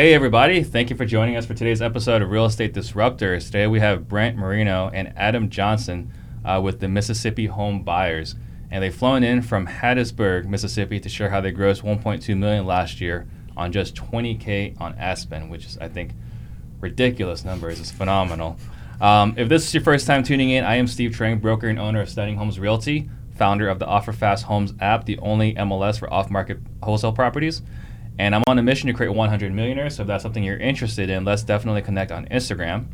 Hey, everybody. Thank you for joining us for today's episode of Real Estate Disruptors. Today we have Brent Marino and Adam Johnson uh, with the Mississippi Home Buyers. And they've flown in from Hattiesburg, Mississippi to share how they grossed 1.2 million last year on just 20K on ad spend, which is, I think, ridiculous numbers. It's phenomenal. Um, if this is your first time tuning in, I am Steve Trang, broker and owner of Stunning Homes Realty, founder of the OfferFast Homes app, the only MLS for off-market wholesale properties. And I'm on a mission to create 100 millionaires. So if that's something you're interested in, let's definitely connect on Instagram.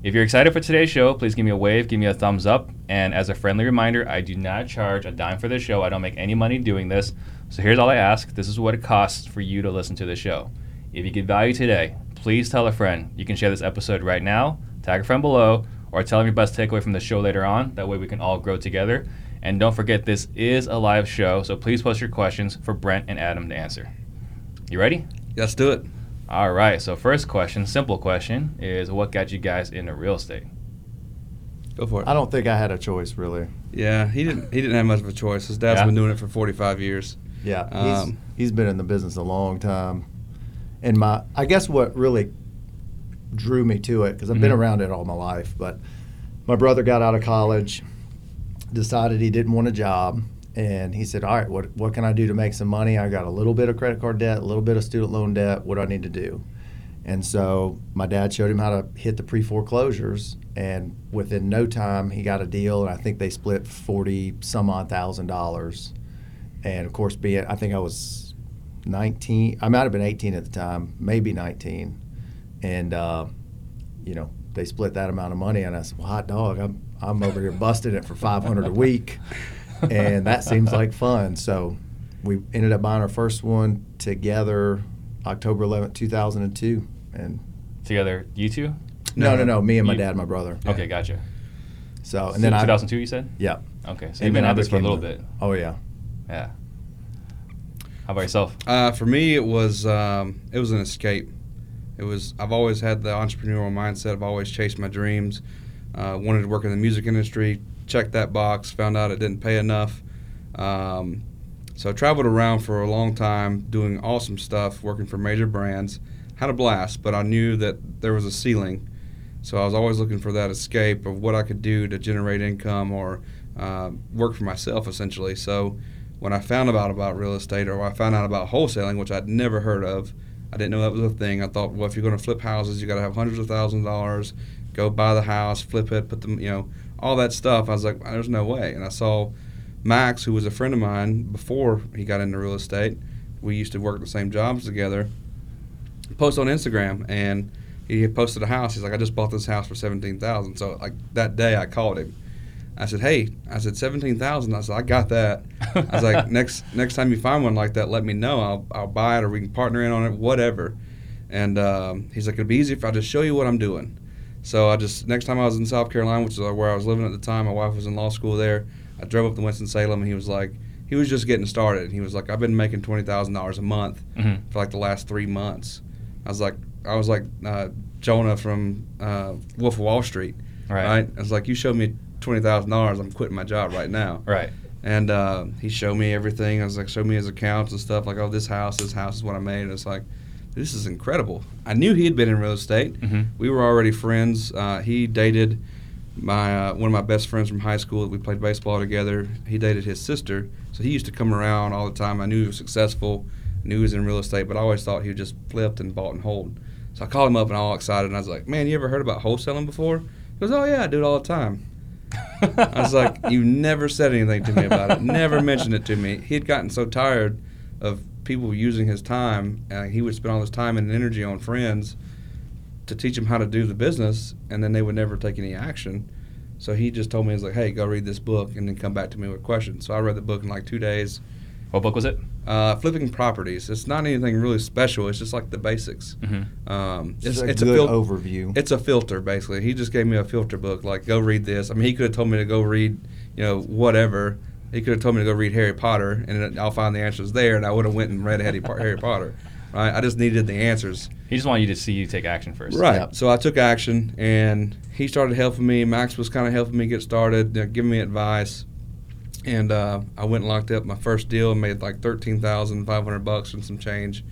If you're excited for today's show, please give me a wave, give me a thumbs up. And as a friendly reminder, I do not charge a dime for this show. I don't make any money doing this. So here's all I ask this is what it costs for you to listen to the show. If you get value today, please tell a friend. You can share this episode right now, tag a friend below, or tell them your best takeaway from the show later on. That way we can all grow together. And don't forget, this is a live show, so please post your questions for Brent and Adam to answer. You ready? Let's do it. All right. So first question, simple question, is what got you guys into real estate? Go for it. I don't think I had a choice really. Yeah, he didn't. He didn't have much of a choice. His dad's Yeah? been doing it for 45 years. Yeah, he's, Um, he's been in the business a long time, and my I guess what really drew me to it because I've been Mhm. around it all my life. But my brother got out of college, decided he didn't want a job, and he said, "All right, what what can I do to make some money? I got a little bit of credit card debt, a little bit of student loan debt. What do I need to do?" And so my dad showed him how to hit the pre foreclosures, and within no time he got a deal, and I think they split forty some odd thousand dollars. And of course, being I think I was nineteen, I might have been eighteen at the time, maybe nineteen, and uh, you know they split that amount of money, and I said, "Well, hot dog, I'm I'm over here busting it for five hundred a week." and that seems like fun. So we ended up buying our first one together October 11th, 2002. And Together, you two? no, no, no, me and my You- dad, and my brother. Okay, gotcha. So, and then I, 2002, you said? yeah. Okay, so And you've been then at this for a little the- bit. Oh, yeah. Yeah. How about yourself? Uh, for me, it was um, it was an escape. It was I've always had the entrepreneurial mindset. I've always chased my dreams. Uh, wanted to work in the music industry. Checked that box. Found out it didn't pay enough. Um, so I traveled around for a long time, doing awesome stuff, working for major brands. Had a blast, but I knew that there was a ceiling. So I was always looking for that escape of what I could do to generate income or uh, work for myself, essentially. So when I found out about real estate or I found out about wholesaling, which I'd never heard of, I didn't know that was a thing. I thought, well, if you're going to flip houses, you got to have hundreds of thousands of dollars. Go buy the house, flip it, put them, you know, all that stuff. I was like, there's no way. And I saw Max, who was a friend of mine before he got into real estate. We used to work the same jobs together. Post on Instagram, and he had posted a house. He's like, I just bought this house for seventeen thousand. So like that day, I called him. I said, Hey, I said seventeen thousand. I said, I got that. I was like, next next time you find one like that, let me know. I'll I'll buy it or we can partner in on it, whatever. And um, he's like, it'd be easy if I just show you what I'm doing. So I just next time I was in South Carolina, which is where I was living at the time, my wife was in law school there. I drove up to Winston Salem, and he was like, he was just getting started. And he was like, I've been making twenty thousand dollars a month Mhm. for like the last three months. I was like, I was like uh, Jonah from uh, Wolf of Wall Street. Right. I was like, you showed me twenty thousand dollars, I'm quitting my job right now. Right. And uh, he showed me everything. I was like, showed me his accounts and stuff. Like, oh, this house, this house is what I made. And it's like, this is incredible. I knew he had been in real estate. Mhm. We were already friends. Uh, he dated my uh, one of my best friends from high school. We played baseball together. He dated his sister, so he used to come around all the time. I knew he was successful. Knew he was in real estate, but I always thought he just flipped and bought and hold. So I called him up and all excited, and I was like, "Man, you ever heard about wholesaling before?" He goes, "Oh yeah, I do it all the time." I was like, "You never said anything to me about it. Never mentioned it to me." He had gotten so tired of people were using his time, and he would spend all his time and energy on friends to teach him how to do the business, and then they would never take any action. So he just told me, "He's like, hey, go read this book, and then come back to me with questions." So I read the book in like two days. what book was it? Uh, flipping properties. It's not anything really special. It's just like the basics. Mm-hmm. Um, It's, it's a it's good fil- overview. it's a filter basically. He just gave me a filter book, like go read this. I mean, he could have told me to go read, you know, whatever. He could have told me to go read Harry Potter, and I'll find the answers there, and I would have went and read Harry, Harry Potter. Right? I just needed the answers. He just wanted you to see you take action first. Right. Yep. So I took action, and he started helping me. Max was kind of helping me get started, you know, giving me advice. And uh, I went and locked up my first deal and made like thirteen thousand five hundred bucks and some change.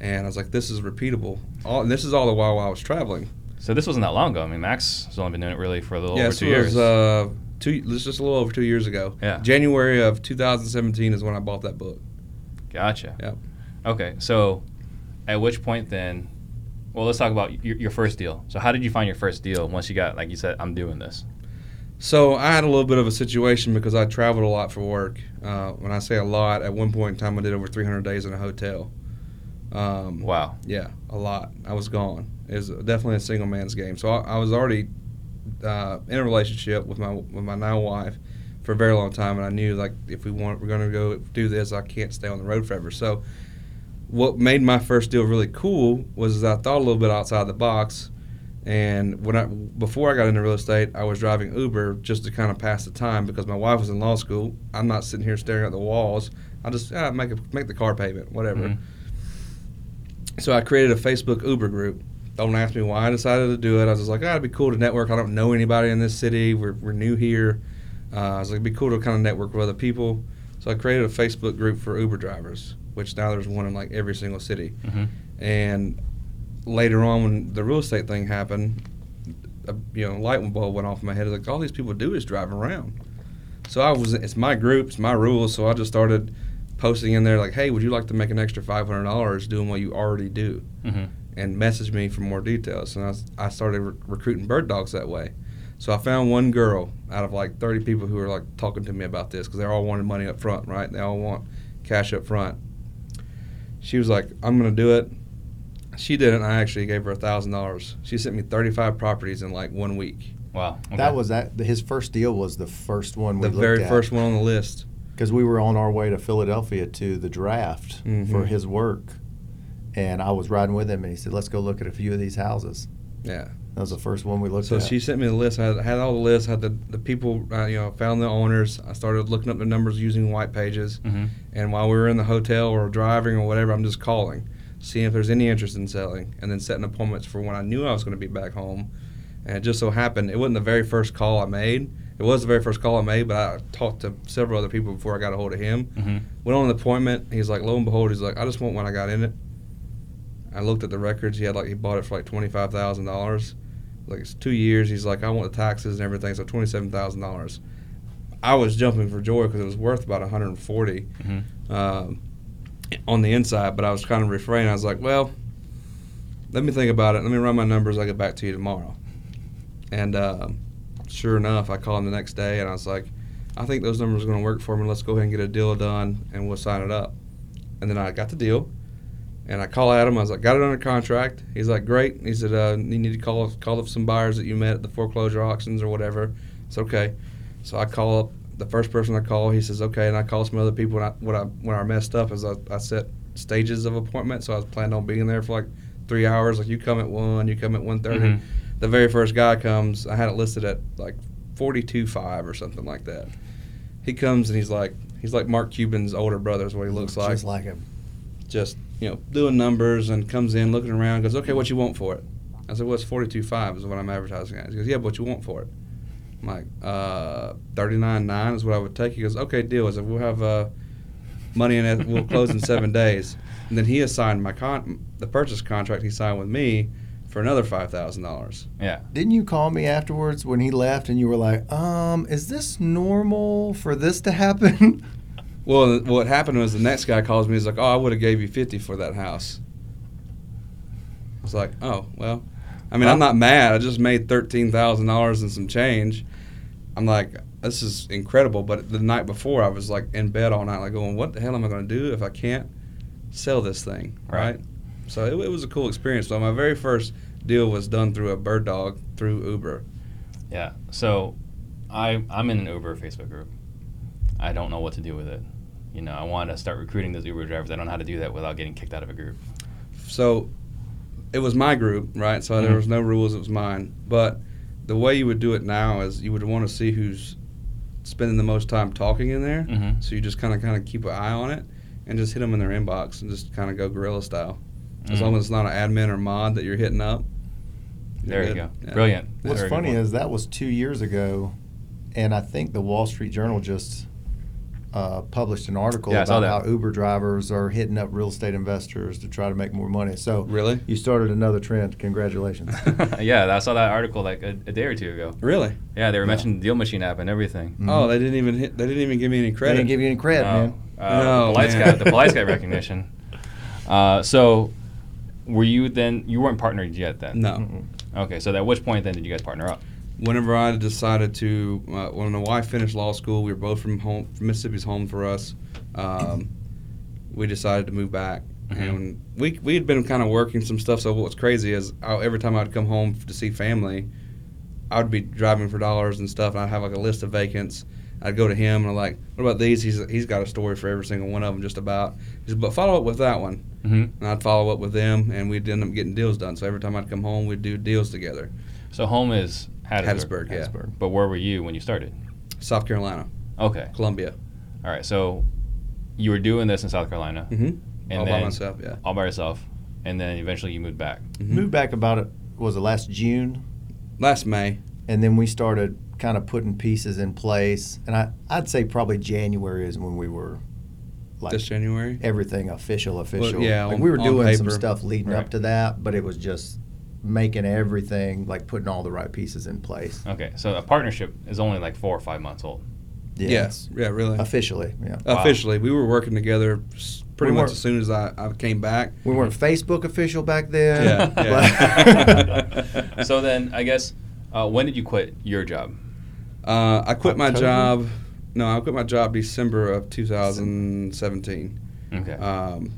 and I was like, this is repeatable. All and this is all the while I was traveling. So this wasn't that long ago. I mean, Max has only been doing it really for a little yeah, over so two it years. was uh, two. This is just a little over two years ago. Yeah. January of 2017 is when I bought that book. gotcha. Yeah. Okay, so at which point then? Well, let's talk about your, your first deal. So how did you find your first deal once you got like you said, I'm doing this? So I had a little bit of a situation because I traveled a lot for work. Uh, when I say a lot, at one point in time, I did over 300 days in a hotel. Um, Wow. Yeah, a lot. I was gone. It was definitely a single man's game. So I, I was already uh, in a relationship with my with my now wife for a very long time, and I knew like if we want we're going to go do this, I can't stay on the road forever. So what made my first deal really cool was I thought a little bit outside the box. And when I before I got into real estate, I was driving Uber just to kind of pass the time because my wife was in law school. I'm not sitting here staring at the walls. I just ah, make a, make the car payment, whatever. Mhm. So I created a Facebook Uber group. Don't ask me why I decided to do it. I was just like, oh, it'd be cool to network. I don't know anybody in this city. We're, we're new here. Uh, I was like, it'd be cool to kind of network with other people. So I created a Facebook group for Uber drivers, which now there's one in like every single city. hmm And later on, when the real estate thing happened, a you know light bulb went off in my head. Like all these people do is drive around. So I was, it's my group, it's my rules. So I just started posting in there like, hey, would you like to make an extra five hundred dollars doing what you already do? hmm and message me for more details. And I started re- recruiting bird dogs that way. So I found one girl out of like 30 people who were like talking to me about this because they all wanted money up front, right? They all want cash up front. She was like, I'm going to do it. She did it, and I actually gave her a $1,000. She sent me 35 properties in like one week. Wow. Okay. That was that. His first deal was the first one we The looked very at. first one on the list. because we were on our way to Philadelphia to the draft for Mhm. his work, and I was riding with him, and he said, "Let's go look at a few of these houses." Yeah. That was the first one we looked So at. So she sent me the list. I had, had all the lists. Had the the people. Uh, you know, found the owners. I started looking up the numbers using white pages. hmm And while we were in the hotel or driving or whatever, I'm just calling, seeing if there's any interest in selling, and then setting appointments for when I knew I was going to be back home. And it just so happened it wasn't the very first call I made. It was the very first call I made, but I talked to several other people before I got a hold of him. hmm Went on an appointment. He's like, lo and behold, he's like, I just want when I got in it. I looked at the records. He had like he bought it for like twenty five thousand dollars. Like it's two years. He's like, I want the taxes and everything, so twenty seven thousand dollars. I was jumping for joy because it was worth about one hundred and forty hmm um, on the inside, but I was kind of refraining. I was like, well, let me think about it. Let me run my numbers. I'll get back to you tomorrow. And uh, sure enough, I called him the next day and I was like, I think those numbers are going to work for me. Let's go ahead and get a deal done and we'll sign it up. And then I got the deal. And I call Adam. I was like, got it under contract. He's like, great. He said, uh, you need to call call up some buyers that you met at the foreclosure auctions or whatever. It's okay. So I call up the first person I call. He says, okay. And I call some other people. And I, what I when I messed up is I, I set stages of appointment. So I was planning on being there for like three hours. Like you come at one, you come at one Mhm. The very first guy comes. I had it listed at like forty two five or something like that. He comes and he's like he's like Mark Cuban's older brother is what he looks like just like him. just you know doing numbers and comes in looking around goes okay what you want for it? I said well it's 42.5 is what i'm advertising at. He goes yeah but what you want for it? I'm like uh 39.9 is what i would take. He goes okay deal. I said we'll have uh money in it. We'll close in seven days. And then he assigned my con the purchase contract he signed with me for another $5000 Yeah. Didn't you call me afterwards when he left, and you were like, "Um, is this normal for this to happen?" well what happened was the next guy calls me he's like oh i would have gave you 50 for that house i was like oh well I mean, I'm not mad. I just made thirteen thousand dollars and some change. I'm like, this is incredible. But the night before, I was like in bed all night, like going, what the hell am I going to do if I can't sell this thing, Right. right? So it, it was a cool experience. So my very first deal was done through a bird dog through Uber. Yeah. So, I I'm in an Uber Facebook group. I don't know what to do with it. You know, I want to start recruiting those Uber drivers. I don't know how to do that without getting kicked out of a group. So it was my group, right? So Mhm. there was no rules. It was mine. But the way you would do it now is you would want to see who's spending the most time talking in there. Mhm. So you just kind of kind of keep an eye on it and just hit them in their inbox and just kind of go guerrilla style. As Mhm. long as it's not an admin or mod that you're hitting up. you're There you good. go. Yeah. Brilliant. What's Very funny is that was two years ago, and I think the Wall Street Journal just uh, published an article Yeah, about how Uber drivers are hitting up real estate investors to try to make more money. So Really? you started another trend. Congratulations. yeah, I saw that article like a, a day or two ago. Really? Yeah, they were Yeah. mentioning the Deal Machine app and everything. Mhm. Oh, they didn't even hit. They didn't even give me any credit. They didn't give you any credit, man. Uh, Oh, the polite man. guy, the polite guy recognition. Uh, so, were you then? You weren't partnered yet then. no. Mm-mm. Okay, so at which point then did you guys partner up? Whenever I decided to, uh, when my wife finished law school, we were both from home. Mississippi's home for us. Um, we decided to move back, Mhm. and we we had been kind of working some stuff. So what's crazy is I, every time I'd come home to see family, I would be driving for dollars and stuff, and I'd have like a list of vacants. I'd go to him and I'm like, "What about these?" He's he's got a story for every single one of them, just about. He said, "But follow up with that one." Mm-hmm. And I'd follow up with them, and we'd end up getting deals done. So every time I'd come home, we'd do deals together. So home is Hattiesburg. Hattiesburg, yeah. Hattiesburg. But where were you when you started? South Carolina, Okay. Columbia. All right. So you were doing this in South Carolina Mm-hmm. And All by then- myself, yeah. all by yourself, and then eventually you moved back. Mhm. Moved back about it was it last June, Last May. and then we started kind of putting pieces in place. And I I'd say probably January is when we were like this January. everything official official. yeah, like on- we were on doing some paper. stuff leading Right. up to that, but it was just making everything like putting all the right pieces in place. Okay. So a partnership is only like four or five months old. Yes. Yeah, really. officially. Yeah, Wow. Officially, we were working together pretty We much as soon as I, I came back. we weren't Facebook official back then. Yeah, but- so then I guess uh, when did you quit your job? Uh, I quit my job. No, I quit my job December of 2017. Okay. Um,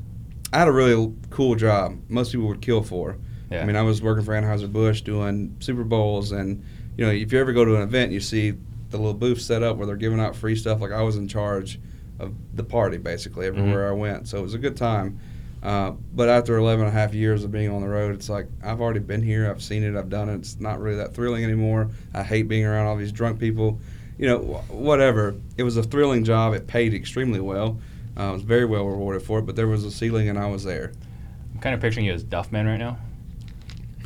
I had a really cool job. Most people would kill for. Yeah. I mean, I was working for Anheuser Busch doing Super Bowls, and you know, if you ever go to an event, you see the little booth set up where they're giving out free stuff. Like I was in charge of the party basically everywhere I went, so it was a good time. Uh, but after 11 and a half years of being on the road, it's like I've already been here, I've seen it, I've done it. It's not really that thrilling anymore. I hate being around all these drunk people. You know, wh- whatever. It was a thrilling job. It paid extremely well. Uh, I was very well rewarded for it, but there was a ceiling, and I was there. I'm kind of picturing you as Duffman right now.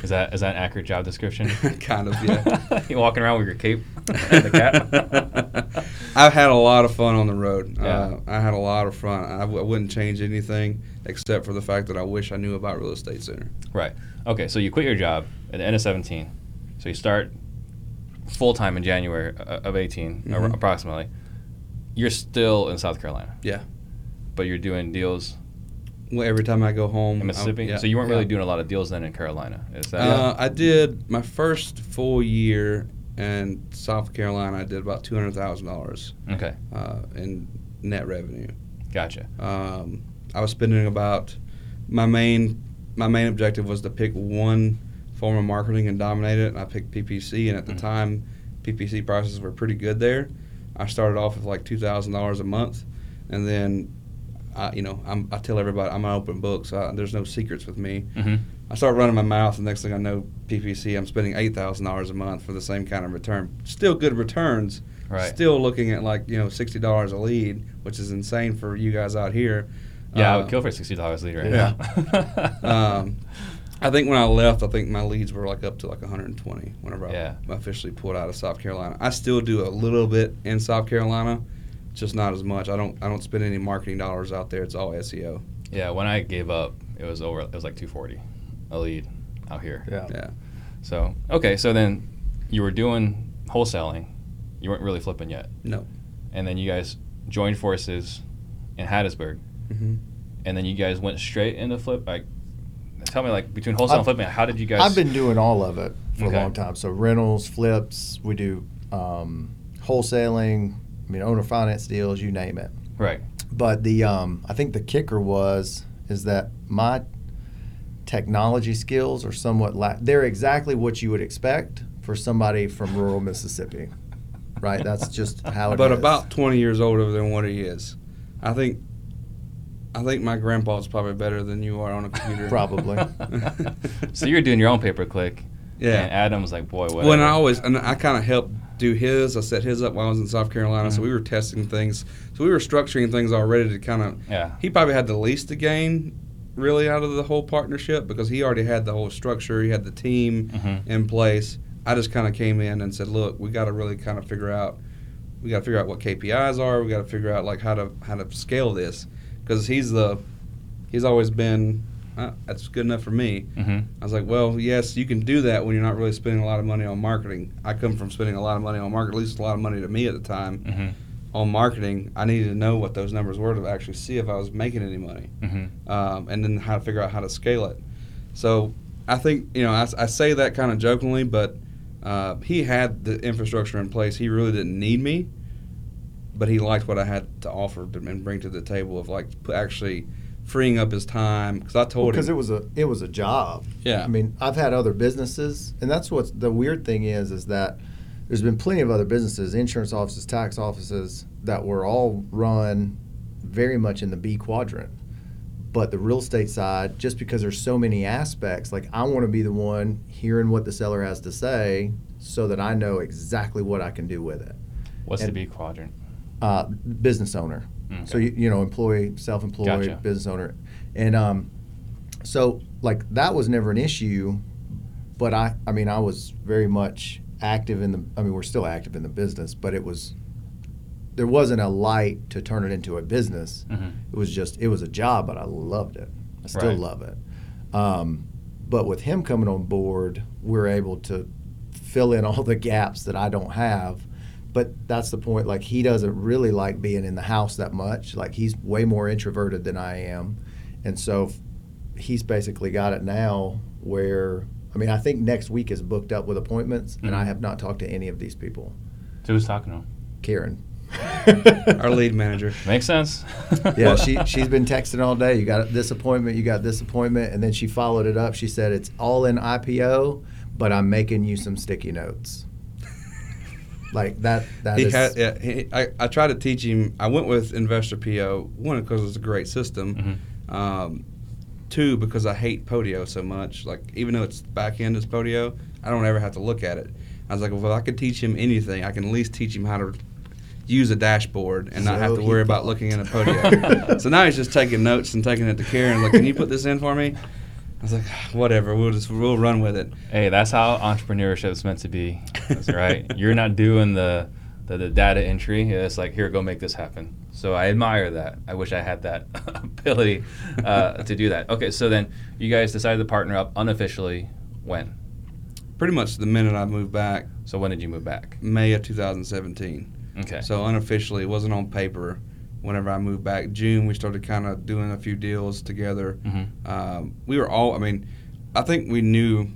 Is that is that an accurate job description? kind of, yeah. you walking around with your cape and the cap. I've had a lot of fun on the road. Yeah. Uh, I had a lot of fun. I, w- I wouldn't change anything except for the fact that I wish I knew about real estate sooner. right. Okay. So you quit your job at the end of 17. So you start full time in January uh, of 18, or Mhm. approximately. You're still in South Carolina. Yeah. But you're doing deals Well, every time I go home, in Mississippi. I, yeah, So you weren't really doing a lot of deals then in Carolina. Is that? Uh, I did my first full year in South Carolina. I did about two hundred thousand dollars okay. uh, in net revenue. Gotcha. Um, I was spending about my main my main objective was to pick one form of marketing and dominate it. And I picked PPC, and at the Mhm. time, PPC prices were pretty good there. I started off with like two thousand dollars a month, and then, I, you know, I'm, I tell everybody I'm an open book, so I, there's no secrets with me. Mm-hmm. I start running my mouth, and next thing I know, PPC, I'm spending eight thousand dollars a month for the same kind of return. Still good returns. Right. Still looking at like you know sixty dollars a lead, which is insane for you guys out here. Yeah, I Uh, would kill for a sixty dollars lead right Yeah. now. um, I think when I left, I think my leads were like up to like 120 whenever Yeah. I officially pulled out of South Carolina. I still do a little bit in South Carolina, just not as much. I don't I don't spend any marketing dollars out there. It's all SEO. yeah, when I gave up, it was over. It was like two forty a lead out here. Yeah. Yeah. So okay, so then you were doing wholesaling. You weren't really flipping yet, No. and then you guys joined forces in Hattiesburg, hmm and then you guys went straight into flip. Like, tell me, like between wholesale and I've- flipping, how did you guys? I've been doing all of it for Okay. a long time. So rentals, flips, we do um, wholesaling. I mean, owner finance deals, you name it. right. But the um, I think the kicker was is that my technology skills are somewhat la- they're exactly what you would expect for somebody from rural Mississippi. Right? That's just how it But is. about 20 years older than what he is. I think. I think my grandpa's probably better than you are on a computer. Probably. so you're doing your own pay per click. Yeah. And Adam's like, boy, whatever. Well, and I always and I kind of helped do his. I set his up while I was in South Carolina, so Mhm. we were testing things. So we were structuring things already to kind of. Yeah. He probably had the least to gain, really, out of the whole partnership because he already had the whole structure. He had the team Mhm. in place. I just kind of came in and said, "Look, we got to really kind of figure out we got to figure out what KPIs are. We got to figure out like how to how to scale this because he's the he's always been uh, that's good enough for me. Mm-hmm. I was like, well, yes, you can do that when you're not really spending a lot of money on marketing. I come from spending a lot of money on marketing, at least a lot of money to me at the time Mm-hmm. on marketing. I needed to know what those numbers were to actually see if I was making any money, Mm-hmm. um, and then how to figure out how to scale it. So I think you know I, I say that kind of jokingly, but uh, he had the infrastructure in place. He really didn't need me, but he liked what I had to offer and bring to the table of like actually freeing up his time because I told because him it was a it was a job. Yeah. I mean, I've had other businesses, and that's what's the weird thing is is that there's been plenty of other businesses, insurance offices, tax offices that were all run very much in the B quadrant. But the real estate side, just because there's so many aspects, like I want to be the one hearing what the seller has to say, so that I know exactly what I can do with it. What's the B quadrant? uh, business owner. So you, you know, employee, self-employed, Gotcha. business owner, and um, so like that was never an issue. But I, I mean, I was very much active in the. I mean, we're still active in the business, but it was there wasn't a light to turn it into a business. Mhm. It was just it was a job, but I loved it. I still Right. love it. Um, but with him coming on board, we're able to fill in all the gaps that I don't have. But that's the point. Like he doesn't really like being in the house that much. Like he's way more introverted than I am, and so f- he's basically got it now. Where I mean, I think next week is booked up with appointments, and I Mhm. have not talked to any of these people. So who's talking to him? Karen. our lead manager. Makes sense. Yeah, she she's been texting all day. You got this appointment, you got this appointment, and then she followed it up. She said it's all in IPO, but I'm making you some sticky notes. Like that. That he is- had, yeah, he, I, I tried to teach him. I went with Investor PO one because it's a great system. Mhm. Um, two because I hate Podio so much. Like even though it's back end is Podio, I don't ever have to look at it. I was like, well, if I could teach him anything, I can at least teach him how to use a dashboard and not have to worry about looking in a Podio. so now he's just taking notes and taking it to Karen. Like, can you put this in for me? I was like, whatever. We'll just we'll run with it. Hey, that's how entrepreneurship is meant to be. That's right. You're not doing the, the the data entry. It's like here, go make this happen. So I admire that. I wish I had that ability uh, to do that. Okay, so then you guys decided to partner up unofficially. When? Pretty much the minute I moved back, So when did you move back? May of 2017. Okay. So unofficially, it wasn't on paper. Whenever I moved back, June, we started kind of doing a few deals together. Mhm. Um, we were all, I mean, I think we knew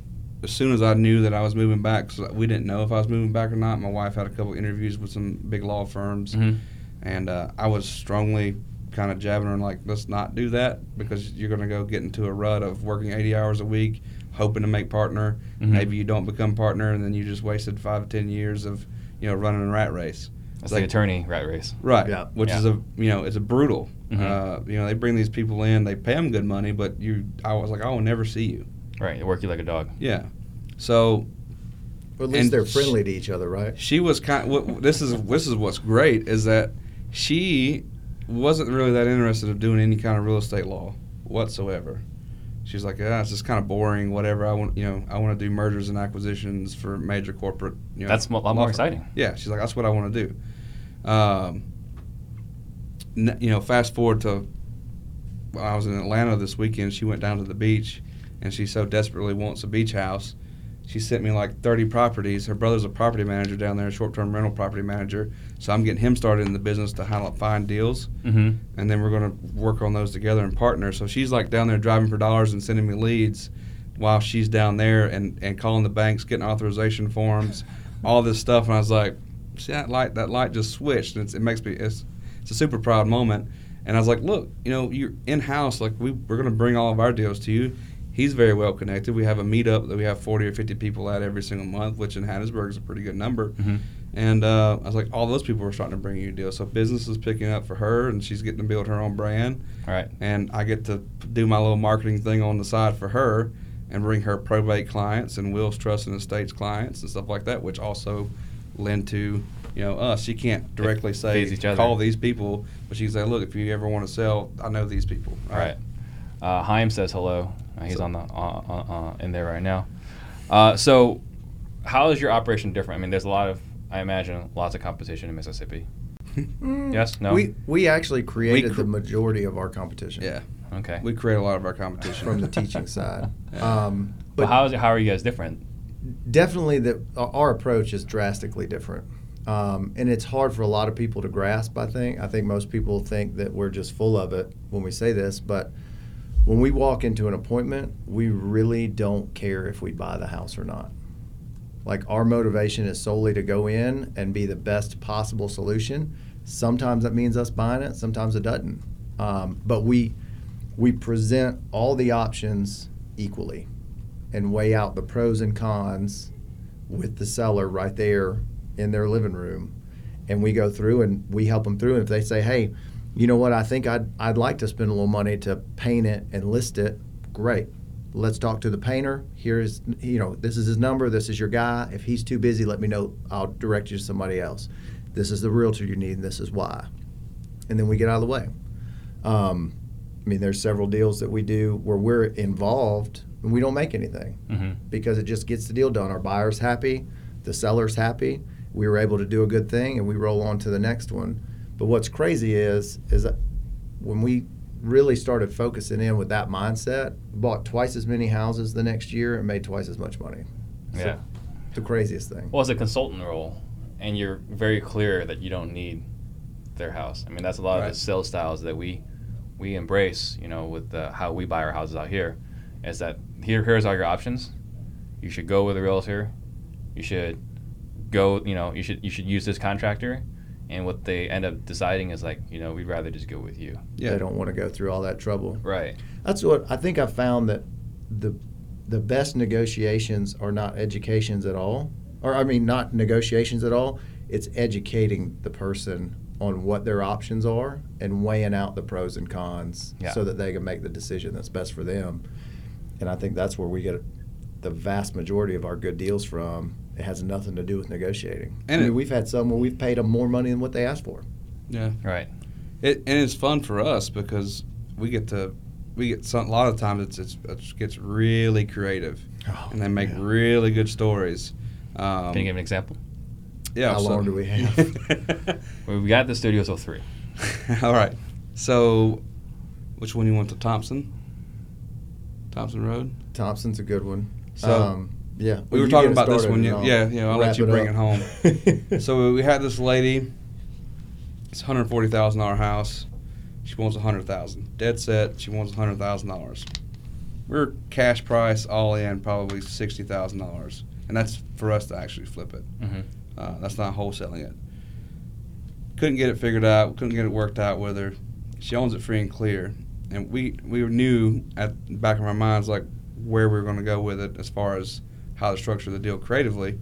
as soon as I knew that I was moving back, 'cause we didn't know if I was moving back or not. My wife had a couple interviews with some big law firms, Mhm. and uh, I was strongly kind of jabbing her, like, let's not do that because you're going to go get into a rut of working 80 hours a week, hoping to make partner. Mhm. Maybe you don't become partner, and then you just wasted five, ten years of, you know, running a rat race. That's Like- the attorney rat race. Right. Yeah. Which Yeah. is a you know it's a brutal. Mhm. Uh, you know they bring these people in, they pay them good money, but you I was like I will never see you. Right. They work you like a dog. Yeah. So Or at least they're sh- friendly to each other, right? she was kind. What, this is this is what's great is that she wasn't really that interested of doing any kind of real estate law whatsoever. She's like, yeah, it's just kind of boring. Whatever I want, you know, I want to do mergers and acquisitions for major corporate. You know, That's a lot more firm." exciting. Yeah, she's like, that's what I want to do. Um, n- you know, fast forward to well, I was in Atlanta this weekend. She went down to the beach, and she so desperately wants a beach house. She sent me like 30 properties. Her brother's a property manager down there, a short-term rental property manager. So I'm getting him started in the business to to find deals, Mm-hmm. and then we're going to work on those together and partner. So she's like down there driving for dollars and sending me leads, while she's down there and, and calling the banks, getting authorization forms, all this stuff. And I was like, see that light? That light just switched, and it's, it makes me it's it's a super proud moment. And I was like, look, you know, you're in house. Like we we're going to bring all of our deals to you. He's very well connected. We have a meetup that we have 40 or 50 people at every single month, which in Hattiesburg is a pretty good number. Mm-hmm. And uh, I was like, all those people are starting to bring you deals. So business is picking up for her, and she's getting to build her own brand. All right. And I get to do my little marketing thing on the side for her and bring her probate clients and wills, trust, and estates clients and stuff like that, which also lend to you know us. She can't directly say call these people, but she can say, look, if you ever want to sell, I know these people. All right. Uh, Haim says hello. Uh, he's So- on the uh, uh, uh, in there right now. Uh, so, how is your operation different? I mean, there's a lot of I imagine lots of competition in Mississippi. Mm, Yes? No? We we actually created cr- the majority of our competition. Yeah, Okay. we create a lot of our competition From the teaching side. Yeah. Um, but but how is it, how are you guys different? definitely the our approach is drastically different um, and it's hard for a lot of people to grasp i think i think most people think that we're just full of it when we say this but when we walk into an appointment we really don't care if we buy the house or not. Like our motivation is solely to go in and be the best possible solution. Sometimes that means us buying it sometimes it doesn't. Um, but we we present all the options equally and weigh out the pros and cons with the seller right there in their living room. And we go through and we help them through. And if they say hey you know what i think i'd, I'd like to spend a little money to paint it and list it great let's talk to the painter here's you know this is his number this is your guy if he's too busy let me know i'll direct you to somebody else this is the realtor you need and this is why and then we get out of the way um, i mean there's several deals that we do where we're involved and we don't make anything Mm-hmm. because it just gets the deal done. Our buyer's happy, the seller's happy. We were able to do a good thing, and we roll on to the next one. But what's crazy is is that when we really started focusing in with that mindset, bought twice as many houses the next year and made twice as much money. So, Yeah. the craziest thing. Well, as a consultant role, and you're very clear that you don't need their house. I mean, that's a lot of the sales styles that we we embrace. You know, with the, how we buy our houses out here, is that here here's all your options. You should go with a realtor. You should go. You know, you should you should use this contractor. And what they end up deciding is like, you know, we'd rather just go with you. yeah They don't want to go through all that trouble. Right. That's what I think I found that the the best negotiations are not educations at all, or I mean not negotiations at all. It's educating the person on what their options are and weighing out the pros and cons Yeah. so that they can make the decision that's best for them. And I think that's where we get the vast majority of our good deals from. It has nothing to do with negotiating. And I mean, it- we've had some where we've paid them more money than what they asked for. yeah Right. It and it's fun for us because we get to we get some a lot of times it's, it's it gets really creative and they make yeah. really good stories. Um, Can you give an example? yeah. How so- long do we have? Well, we got the studio till three. All right. So, which one you want? The Thompson. Thompson Road. Thompson's a good one. So, um, yeah, we were talking about this started one. and You, I'll yeah, yeah. I'll let you it bring it up. home. so we had this lady. It's hundred forty thousand dollar house. She wants a hundred thousand. Dead set. She wants a hundred thousand dollars. We're cash price all in probably sixty thousand dollars, and that's for us to actually flip it. Mm-hmm. Uh, that's not wholesaling it. Couldn't get it figured out. Couldn't get it worked out with her. She owns it free and clear, and we we knew at the back of our minds like where we were going to go with it as far as how to structure the deal creatively.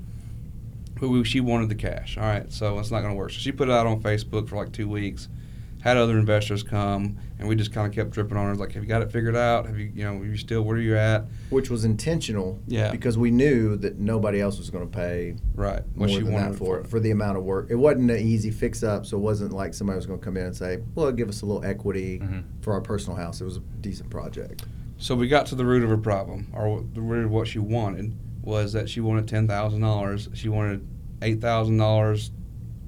But we, she wanted the cash. All right, so it's not going to work. So she put it out on Facebook for like two weeks. Had other investors come, and we just kind of kept dripping on her. Like, have you got it figured out? Have you, you know, are you still where are you at? which was intentional. Yeah. Because we knew that nobody else was going to pay Right. more What she than wanted that for it for the amount of work. It wasn't an easy fix up, so it wasn't like somebody was going to come in and say, "Well, give us a little equity Mhm. for our personal house." It was a decent project. So we got to the root of her problem, or the root of what she wanted was that she wanted ten thousand dollars. She wanted eight thousand dollars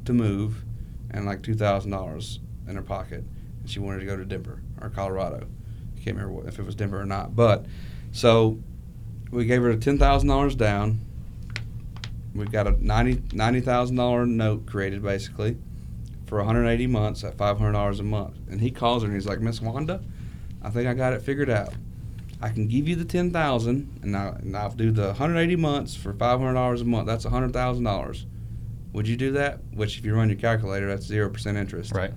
to move, and like two thousand dollars in her pocket. And she wanted to go to Denver or Colorado. I can't remember if it was Denver or not. But so we gave her ten thousand dollars down. We've got a ninety ninety thousand dollar note created basically for 180 months at $500 a month. And he calls her and he's like, Miss Wanda, I think I got it figured out. I can give you the ten thousand, and, I, and I'll do the 180 months for $500 a month. That's $100,000. Would you do that? Which, if you run your calculator, that's zero percent interest. Right.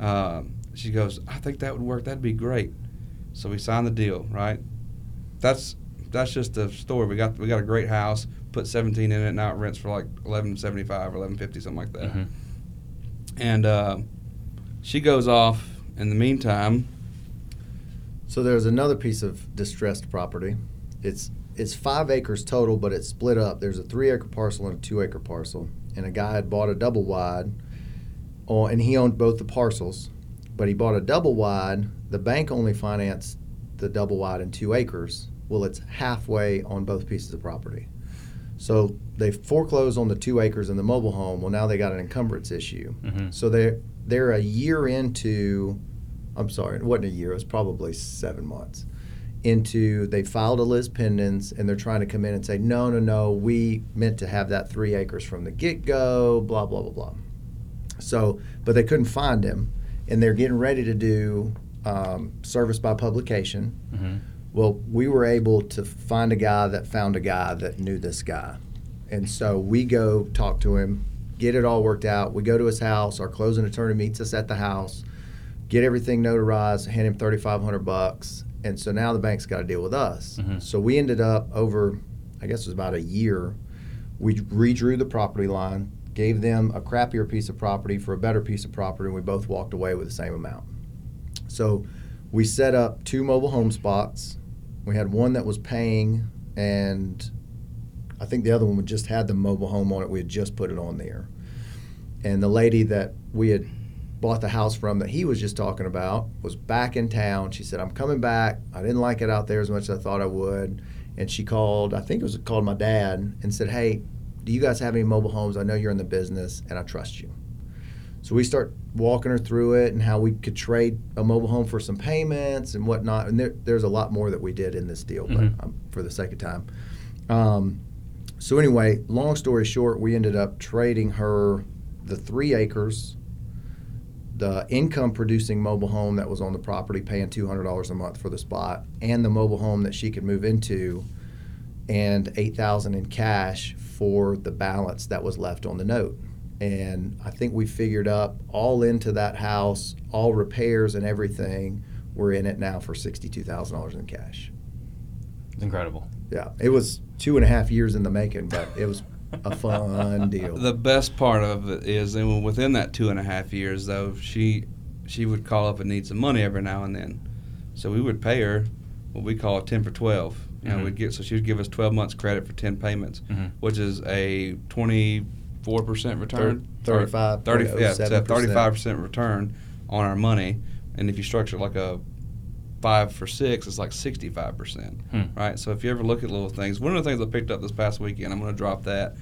Um, she goes, I think that would work. That'd be great. So we signed the deal. Right. That's that's just the story. We got we got a great house. Put 17 in it. Now it rents for like 11.75 or 11.50, something like that. Mhm. And uh, she goes off. In the meantime, So there's another piece of distressed property. It's it's five acres total, but it's split up. There's a three acre parcel and a two acre parcel. And a guy had bought a double wide, on, and he owned both the parcels. But he bought a double wide. The bank only financed the double wide and two acres. Well, it's halfway on both pieces of property. So they foreclosed on the two acres in the mobile home. Well, now they got an encumbrance issue. Mhm. So they're they're a year into. I'm sorry, it wasn't a year. It was probably seven months into. They filed a lis pendens and they're trying to come in and say, no, no, no. We meant to have that three acres from the get go. Blah blah blah blah. So, but they couldn't find him, and they're getting ready to do um, service by publication. Mhm. Well, we were able to find a guy that found a guy that knew this guy. And so we go talk to him, get it all worked out. We go to his house. Our closing attorney meets us at the house, get everything notarized, hand him 3500 bucks. And so now the bank's got to deal with us. Mhm. So we ended up over, I guess it was about a year, we redrew the property line, gave them a crappier piece of property for a better piece of property, and we both walked away with the same amount. So we set up two mobile home spots. We had one that was paying, and I think the other one just had the mobile home on it. We had just put it on there. And the lady that we had bought the house from that he was just talking about was back in town. She said, I'm coming back. I didn't like it out there as much as I thought I would. And she called, I think it was called my dad, and said, Hey, do you guys have any mobile homes? I know you're in the business and I trust you. So we start walking her through it and how we could trade a mobile home for some payments and whatnot. And there, there's a lot more that we did in this deal, but um, for the sake of time. Um, so anyway, long story short, we ended up trading her the three acres, the income producing mobile home that was on the property, paying two hundred dollars a month for the spot, and the mobile home that she could move into, and eight thousand in cash for the balance that was left on the note. And I think we figured up all into that house, all repairs and everything. We're in it now for sixty-two thousand dollars in cash. It's incredible. Yeah, it was two and a half years in the making, but it was a fun deal. The best part of it is, and within that two and a half years, though, she she would call up and need some money every now and then, so we would pay her what we call a ten for twelve. You know, Mhm. we'd get so she would give us twelve months credit for ten payments, Mhm. which is a twenty four percent return. Thir- Or 35, Thirty, yeah, it's a 07%. thirty-five percent return on our money, and if you structure like a five for six, it's like sixty-five percent Hmm. right? So if you ever look at little things, one of the things I picked up this past weekend, I'm going to drop that,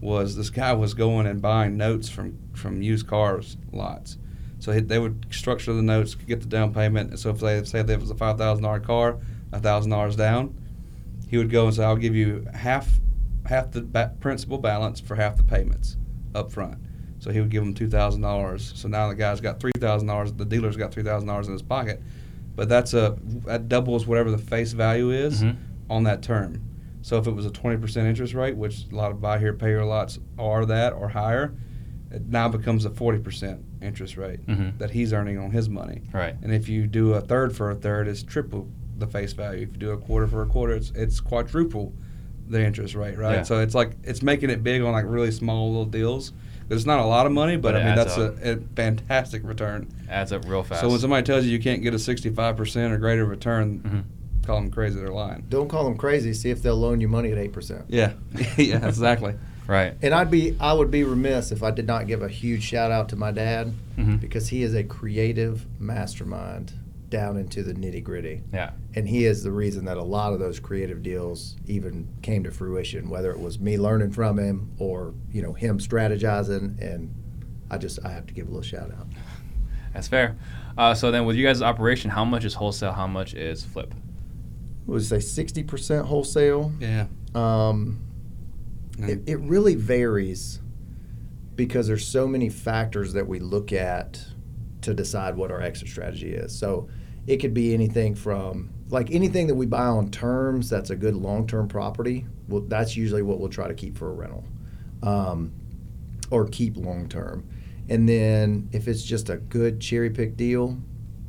was this guy was going and buying notes from from used cars lots. So he, they would structure the notes, get the down payment. And so if they say there was a five thousand dollar car, a thousand dollars down, he would go and say, "I'll give you half half the ba- principal balance for half the payments up front." So he would give them two thousand dollars. So now the guy's got three thousand dollars. The dealer's got three thousand dollars in his pocket, but that's a that doubles whatever the face value is Mhm. on that term. So if it was a twenty percent interest rate, which a lot of buy here pay here lots are that or higher, it now becomes a forty percent interest rate Mhm. that he's earning on his money. Right. And if you do a third for a third, it's triple the face value. If you do a quarter for a quarter, it's it's quadruple the interest rate, right? Yeah. So it's like it's making it big on like really small little deals. It's not a lot of money, but, But I mean that's a, a fantastic return. Adds up real fast. So when somebody tells you you can't get a sixty-five percent or greater return, Mhm. call them crazy. They're lying. Don't call them crazy. See if they'll loan you money at eight percent. Yeah, yeah, exactly. Right. And I'd be I would be remiss if I did not give a huge shout out to my dad Mhm. because he is a creative mastermind down into the nitty gritty. Yeah. And he is the reason that a lot of those creative deals even came to fruition, whether it was me learning from him or, you know, him strategizing and I just I have to give a little shout out. That's fair. Uh, so then, with you guys' operation, how much is wholesale? How much is flip? What would you say sixty percent wholesale? Yeah. Um, it, it really varies because there's so many factors that we look at to decide what our exit strategy is. So it could be anything from like anything that we buy on terms that's a good long-term property. Well, that's usually what we'll try to keep for a rental, um, or keep long-term. And then if it's just a good cherry pick deal,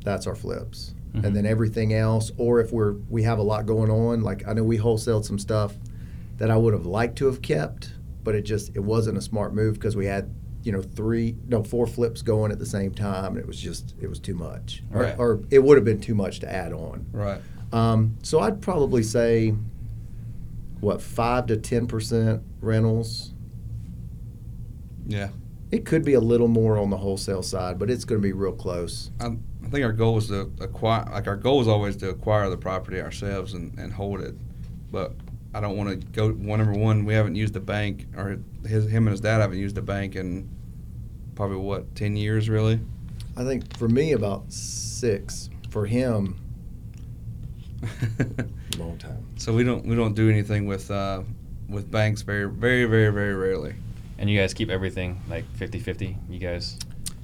that's our flips. Mhm. And then everything else, or if we're we have a lot going on, like I know we wholesaled some stuff that I would have liked to have kept, but it just it wasn't a smart move because we had you know three no four flips going at the same time and it was just it was too much Or- Right. or, it would have been too much to add on Right. um, so i'd probably say what five to ten percent rentals Yeah. it could be a little more on the wholesale side but it's going to be real close I, I think our goal is to acquire, like our goal is always to acquire the property ourselves and, and hold it. But I don't want to go. One number one, we haven't used the bank, or his him and his dad haven't used the bank in probably what ten years, really. I think for me about six. For him, long time. so we don't we don't do anything with uh, with banks very very very very rarely. And you guys keep everything like 50-50, you guys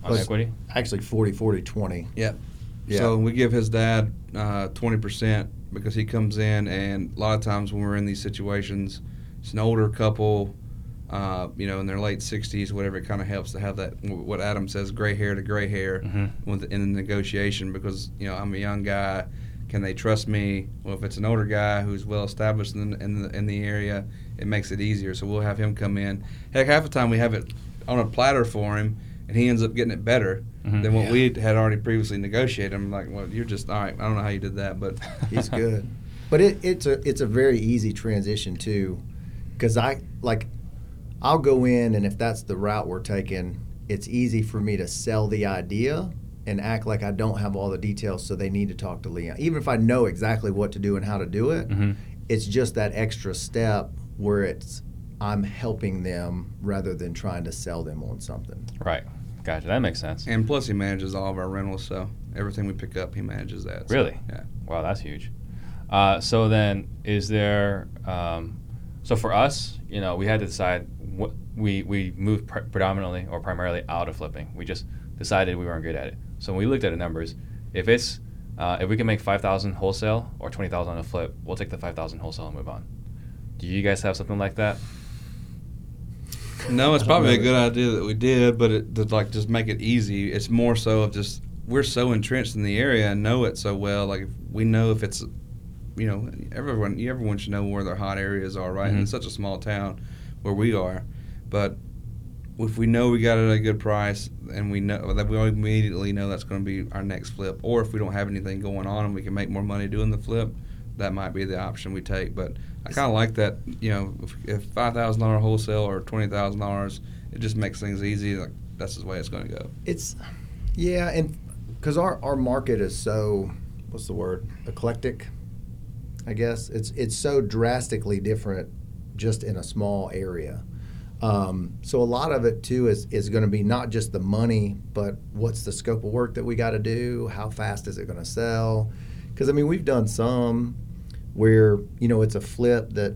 on Plus- equity? Actually, 40, 40, 20. Yep. Yeah. So we give his dad uh, twenty percent because he comes in, and a lot of times when we're in these situations, it's an older couple, uh, you know, in their late sixties, whatever. It kind of helps to have that what Adam says, gray hair to gray hair, Mhm. with in the negotiation because you know I'm a young guy. Can they trust me? Well, if it's an older guy who's well established in the, in the in the area, it makes it easier. So we'll have him come in. Heck, half the time we have it on a platter for him, and he ends up getting it better Mhm. than what Yeah. we had already previously negotiated. I'm like, well, you're just all right. I don't know how you did that, but He's good. But it, it's a it's a very easy transition too, because I like I'll go in and if that's the route we're taking, it's easy for me to sell the idea and act like I don't have all the details, so they need to talk to Leon. Even if I know exactly what to do and how to do it, hmm it's just that extra step where it's I'm helping them rather than trying to sell them on something. Right. Gotcha. That makes sense. and plus he manages all of our rentals, so everything we pick up, he manages that. So, Really? Yeah. Wow, that's huge. Uh, so then, is there? Um, so for us, you know, we had to decide what we we moved pr- predominantly or primarily out of flipping. We just decided we weren't good at it. So when we looked at the numbers, if it's uh, if we can make five thousand wholesale or twenty thousand on a flip, we'll take the five thousand wholesale and move on. Do you guys have something like that? No, it's probably a good idea that we did, but it to like just make it easy. It's more so of just we're so entrenched in the area and know it so well. Like if we know if it's, you know, everyone you everyone should know where their hot areas are, right? And Mhm. it's such a small town where we are, but if we know we got it at a good price and we know that we immediately know that's going to be our next flip, or if we don't have anything going on and we can make more money doing the flip, that might be the option we take. But I kind of like that. You know, if, if five thousand dollar wholesale or twenty thousand dollars, it just makes things easy. Like that's the way it's going to go. It's yeah, and because our our market is so what's the word eclectic, I guess it's it's so drastically different just in a small area. Um, so a lot of it too is is going to be not just the money, but what's the scope of work that we got to do? How fast is it going to sell? Because I mean, we've done some where you know it's a flip that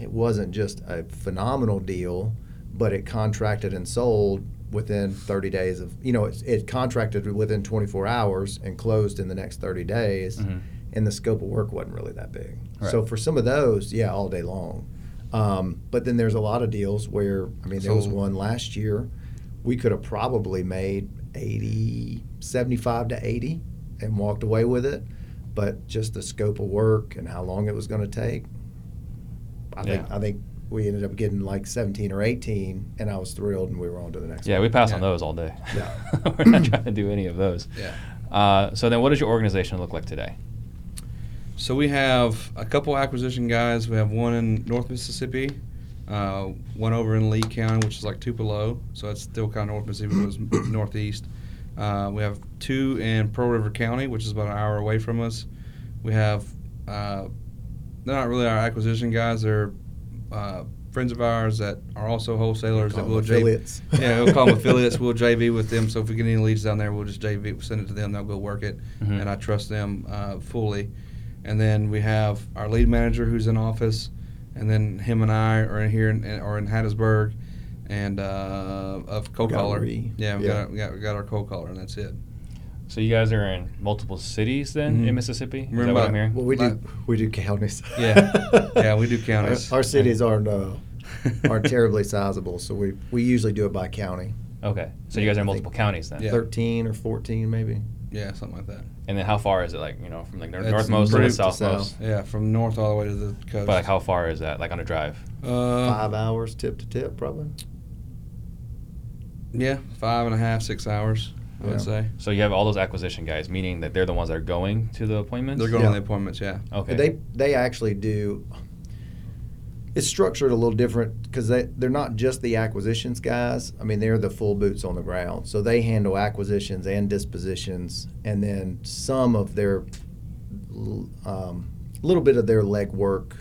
it wasn't just a phenomenal deal, but it contracted and sold within 30 days of you know it, it contracted within 24 hours and closed in the next 30 days. Mhm. and the scope of work wasn't really that big. Right. so for some of those yeah all day long. Um, but then there's a lot of deals where i mean there was one last year we could have probably made 80 75 to 80 and walked away with it but just the scope of work and how long it was going to take i think Yeah. i think we ended up getting like 17 or 18 and i was thrilled and we were on to the next Yeah, one. we pass on those all day. Yeah. We're not trying to do any of those. Yeah. Uh, so then, what does your organization look like today? So we have a couple acquisition guys. We have one in North Mississippi, uh, one over in Lee County, which is like Tupelo. So it's still kind of North Mississippi, but it's northeast. Uh, we have two in Pearl River County, which is about an hour away from us. We have, uh, they're not really our acquisition guys. They're uh, friends of ours that are also wholesalers Call that them will J- affiliates. yeah, we'll call them affiliates. We'll JV with them. So if we get any leads down there, we'll just JV, we'll send it to them. They'll go work it, Mhm. and I trust them uh, fully. And then we have our lead manager who's in office, and then him and I are in here in, or in Hattiesburg, and uh, of cold caller. Yeah, we Yeah. got, we got we got our cold caller, and that's it. So you guys are in multiple cities then Mhm. in Mississippi? Is We're that what I'm hearing? Well, we do we do counties. Yeah. Yeah, we do counties. Our, our cities aren't uh, aren't terribly sizable, so we we usually do it by county. Okay. So you guys are in multiple counties then? Yeah. Thirteen or fourteen, maybe. Yeah, something like that. And then how far is it? Like, you know, from like the It's northmost to the pretty- to southmost? south. Yeah, from north all the way to the coast. But like, how far is that? Like on a drive? Uh, Five hours tip to tip, probably. Yeah, five and a half, six hours. I Yeah. would say So you have all those acquisition guys, meaning that they're the ones that are going to the appointments? they're going Yeah. on the appointments. Yeah. Okay. They they actually do. It's structured a little different because they they're not just the acquisitions guys. I mean, they're the full boots on the ground, so they handle acquisitions and dispositions, and then some of their um, little bit of their legwork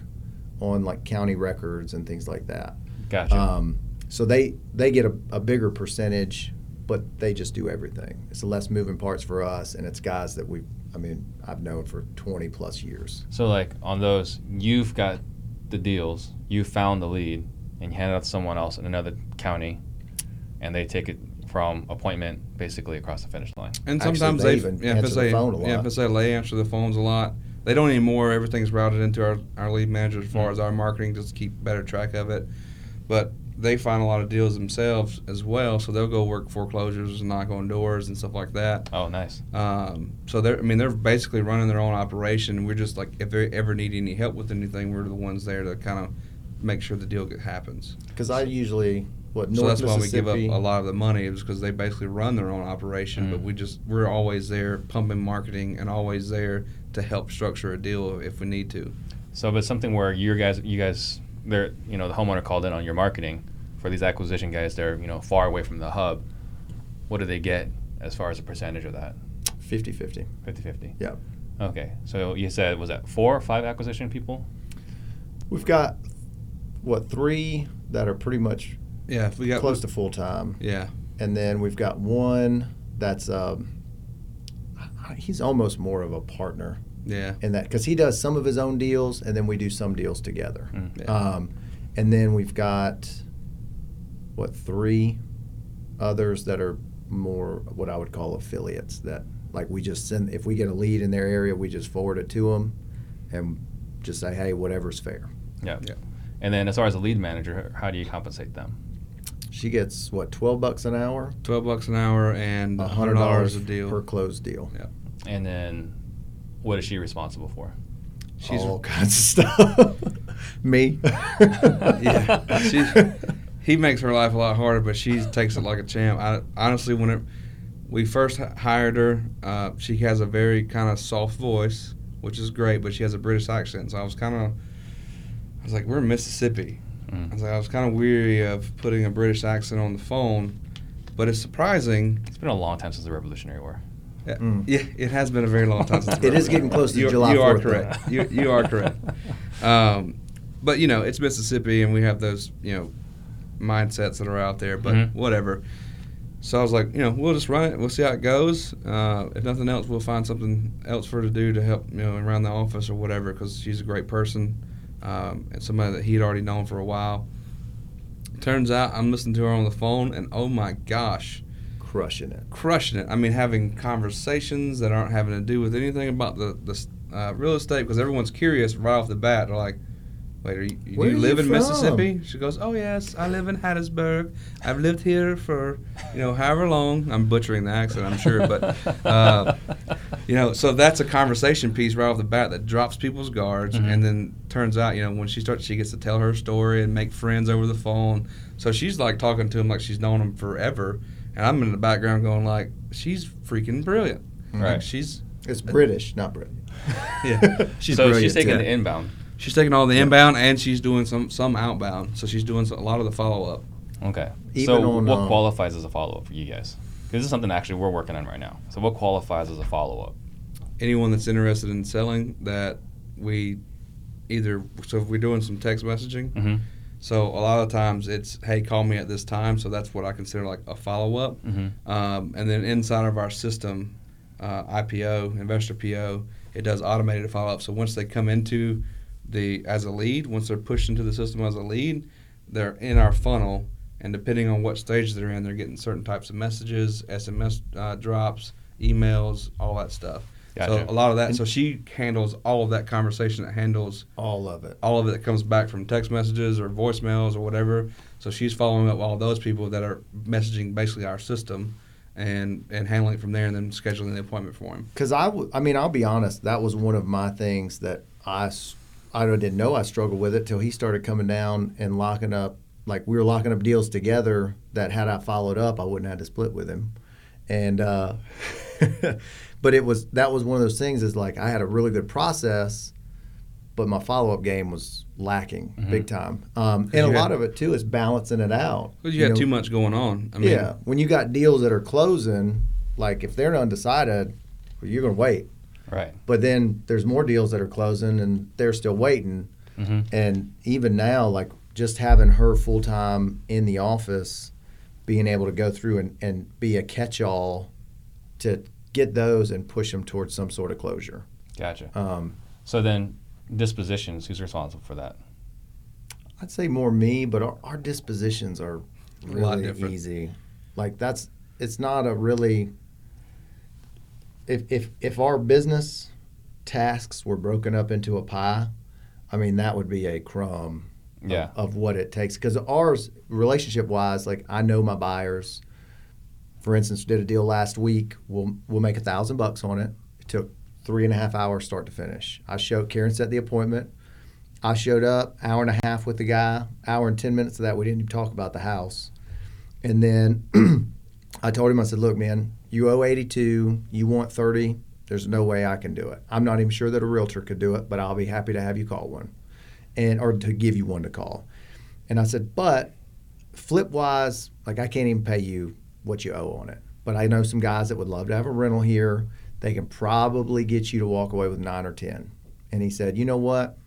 on like county records and things like that. Gotcha. Um, so they they get a, a bigger percentage, but they just do everything. It's less moving parts for us, and it's guys that we, I mean, I've known for 20 plus years. so like on those, you've got the deals, you found the lead, and you hand it out to someone else in another county, and they take it from appointment basically across the finish line. And Actually, sometimes they they, even yeah, if answer the phone a yeah, lot. if they answer the phones a lot. They don't anymore. Everything's routed into our, our lead manager as far Mm. as our marketing, just keep better track of it. But they find a lot of deals themselves as well, so they'll go work foreclosures and knock on doors and stuff like that. Oh, nice. Um, so they're, I mean, they're basically running their own operation. We're just like, if they ever need any help with anything, we're the ones there to kind of make sure the deal get, happens. Because I usually what so that's why we give up a lot of the money is because they basically run their own operation, but Mm. we just we're always there pumping marketing and always there to help structure a deal if we need to. So, but something where you guys, you guys, they're, you know, the homeowner called in on your marketing for these acquisition guys. They're, you know, far away from the hub. What do they get as far as a percentage of that? 50-50. 50-50? Yeah. Okay. So you said was that four or five acquisition people? We've got what three that are pretty much Yeah, we got close to full time, Yeah, and then we've got one that's um, he's almost more of a partner yeah, in that because he does some of his own deals, and then we do some deals together. Mm. Yeah. Um, and then we've got what three others that are more what I would call affiliates that like we just send if we get a lead in their area, we just forward it to them and just say, hey, whatever's fair. Yeah. Yeah. And then as far as a lead manager, how do you compensate them? She gets what twelve bucks an hour, twelve bucks an hour and a a hundred hundred dollars dollars a deal. per closed deal. Yeah and then what is she responsible for? She's all kinds of stuff. Me. yeah, she, he makes her life a lot harder, but she takes it like a champ. I, honestly, when it, we first hired her, uh, she has a very kind of soft voice, which is great, but she has a British accent. So I was kind of, I was like, we're in Mississippi. I Mm. was like, I was kind of weary of putting a British accent on the phone, but it's surprising. It's been a long time since the Revolutionary War. Yeah, Mm. yeah, it has been a very long time since. It is getting close to you, July You are 4th, though. correct. You, you are correct. Um, but you know, it's Mississippi, and we have those you know mindsets that are out there. But Mhm. whatever. So I was like, you know, we'll just run it. We'll see how it goes. Uh, if nothing else, we'll find something else for her to do to help you know around the office or whatever. Because she's a great person um, and somebody that he'd already known for a while. Turns out I'm listening to her on the phone, and oh my gosh, Crushing it. crushing it. I mean, having conversations that aren't having to do with anything about the the uh, real estate because everyone's curious right off the bat. They're like, "Wait, are you, do Where you live you in from?" Mississippi?" She goes, "Oh yes, I live in Hattiesburg. I've lived here for you know however long. I'm butchering the accent, I'm sure, but uh, you know, so that's a conversation piece right off the bat that drops people's guards, Mhm. and then turns out, you know, when she starts, she gets to tell her story and make friends over the phone. So she's like talking to him like she's known him forever, and I'm in the background going like, she's freaking brilliant. Right. Like, she's It's British, not British. Yeah. she's so brilliant. she's taking too. the inbound. She's taking all the inbound and she's doing some some outbound. So she's doing a lot of the follow up. Okay. Even so on, what um, qualifies as a follow up for you guys? 'Cause this is something actually we're working on right now. So what qualifies as a follow up? Anyone that's interested in selling that we either so if we're doing some text messaging. Mm-hmm. So a lot of times it's hey call me at this time. So that's what I consider like a follow up. Mm-hmm. Um, and then inside of our system, uh, IPO, investor PO, it does automated follow up. So once they come into the as a lead, once they're pushed into the system as a lead, they're in our funnel. And depending on what stage they're in, they're getting certain types of messages, SMS uh, drops, emails, all that stuff. So a lot of that. So she handles all of that conversation. That handles all of it. all of it that comes back from text messages or voicemails or whatever. So she's following up all those people that are messaging basically our system and and handling it from there and then scheduling the appointment for him. Because I, w- I mean, I'll be honest. That was one of my things that that I, s- I didn't know I struggled with it till he started coming down and locking up. Like we were locking up deals together. That had I followed up, I wouldn't have had to split with him. And, uh, but it was that was one of those things. Is like I had a really good process, but my follow up game was lacking Mhm. big time. Um, and a had- lot of it too is balancing it out. Because you, had know, too much going on. I mean, yeah, when you got deals that are closing, like if they're undecided, you're going to wait. Right. But then there's more deals that are closing and they're still waiting. hmm And even now, like just having her full time in the office, being able to go through and, and be a catch all to get those and push them towards some sort of closure. Gotcha. Um, So then, dispositions. Who's responsible for that? I'd say more me, but our, our dispositions are A lot really different. easy. Like that's it's not a really if if if our business tasks were broken up into a pie, I mean that would be a crumb of- of, what it takes because ours relationship wise, like I know my buyers. For instance, did a deal last week. We'll we'll make a thousand bucks on it. It took three and a half hours start to finish. I showed Karen set the appointment. I showed up, hour and a half with the guy, hour and 10 minutes of that, we didn't even talk about the house. And then I told him, I said, look, man, you owe 82, you want 30, there's no way I can do it. I'm not even sure that a realtor could do it, but I'll be happy to have you call one and or to give you one to call. And I said, but flip wise, like I can't even pay you what you owe on it. But I know some guys that would love to have a rental here. They can probably get you to walk away with nine or 10. And he said, you know what?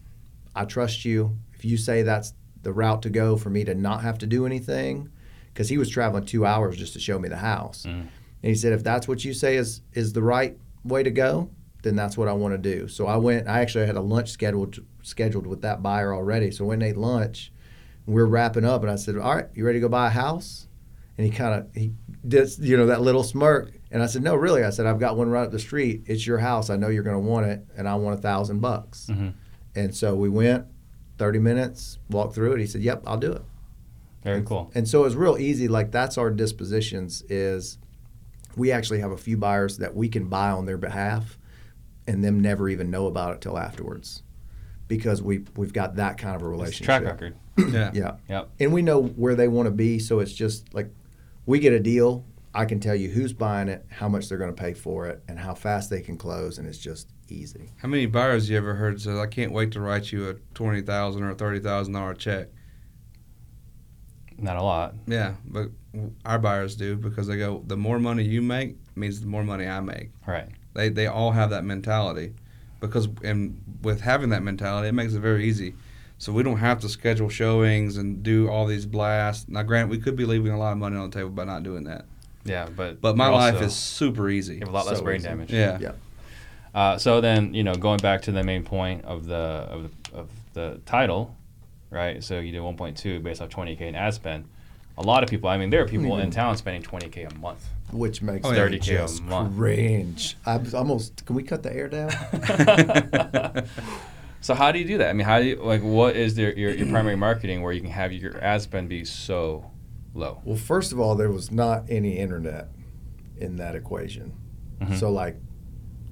I trust you. If you say that's the route to go for me to not have to do anything, because he was traveling two hours just to show me the house. Mm. And he said, if that's what you say is is the right way to go, then that's what I want to do. So I went. I actually had a lunch scheduled scheduled with that buyer already. So when they ate lunch, we are wrapping up, and I said, "All right, you ready to go buy a house?" And he kind of he did you know that little smirk, and I said, "No, really." I said, "I've got one right up the street. It's your house. I know you're going to want it, and I want a thousand bucks." hmm And so we went, 30 minutes, walked through it. He said, "Yep, I'll do it." Very and, cool. And so it's real easy. Like that's our dispositions. Is we actually have a few buyers that we can buy on their behalf, and them never even know about it till afterwards, because we we've got that kind of a It's relationship. track record. Yeah. Yeah. Yep. And we know where they want to be, so it's just like we get a deal. I can tell you who's buying it, how much they're going to pay for it, and how fast they can close, and it's just easy. How many buyers you ever heard say, "I can't wait to write you a twenty thousand or a thirty thousand dollar check"? Not a lot. Yeah, but our buyers do because they go, the more money you make means the more money I make. Right. They they all have that mentality, because and with having that mentality, it makes it very easy. So we don't have to schedule showings and do all these blasts. Now, granted, we could be leaving a lot of money on the table by not doing that. Yeah, but But my life is super you easy. have a lot less so brain easy. damage. Yeah. Yeah. Uh, so then, you know, going back to the main point of the of the, of the title, right? So you did 1.2 based off 20k in ad spend. A lot of people. I mean, there are people in town spending 20k a month. Which makes Oh, it yeah. 30K a just month. cringe. I was almost. Can we cut the air down? so how do you do that? I mean, how do you like? What is their, your your primary marketing where you can have your ad spend be so low? Well, first of all, there was not any internet in that equation. Mhm. So, like,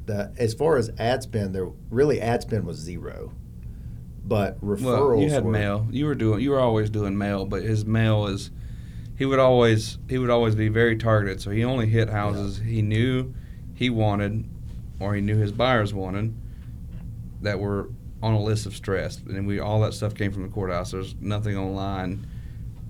the as far as ad spend, there really ad spend was zero, but referrals Well, you had were, mail. You were doing. You were always doing mail, but his mail is. He would always. He would always be very targeted. So he only hit houses he knew he wanted, or he knew his buyers wanted, that were on a list of stress. And we all that stuff came from the courthouse. There's nothing online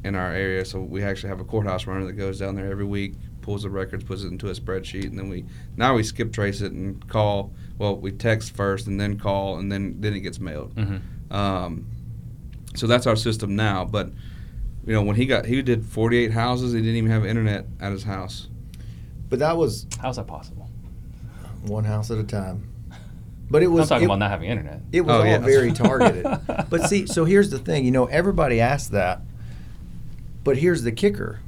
in our area, so we actually have a courthouse runner that goes down there every week, pulls the records, puts it into a spreadsheet, and then we now we skip trace it and call. Well, we text first and then call, and then then it gets mailed. Mm-hmm. Um, so that's our system now. But you know, when he got he did 48 houses, he didn't even have internet at his house. But that was How's that possible? one house at a time. But it I'm was talking it, about not having internet. it was Oh, all yeah. very targeted. but see, so here's the thing. You know, everybody asked that, but here's the kicker.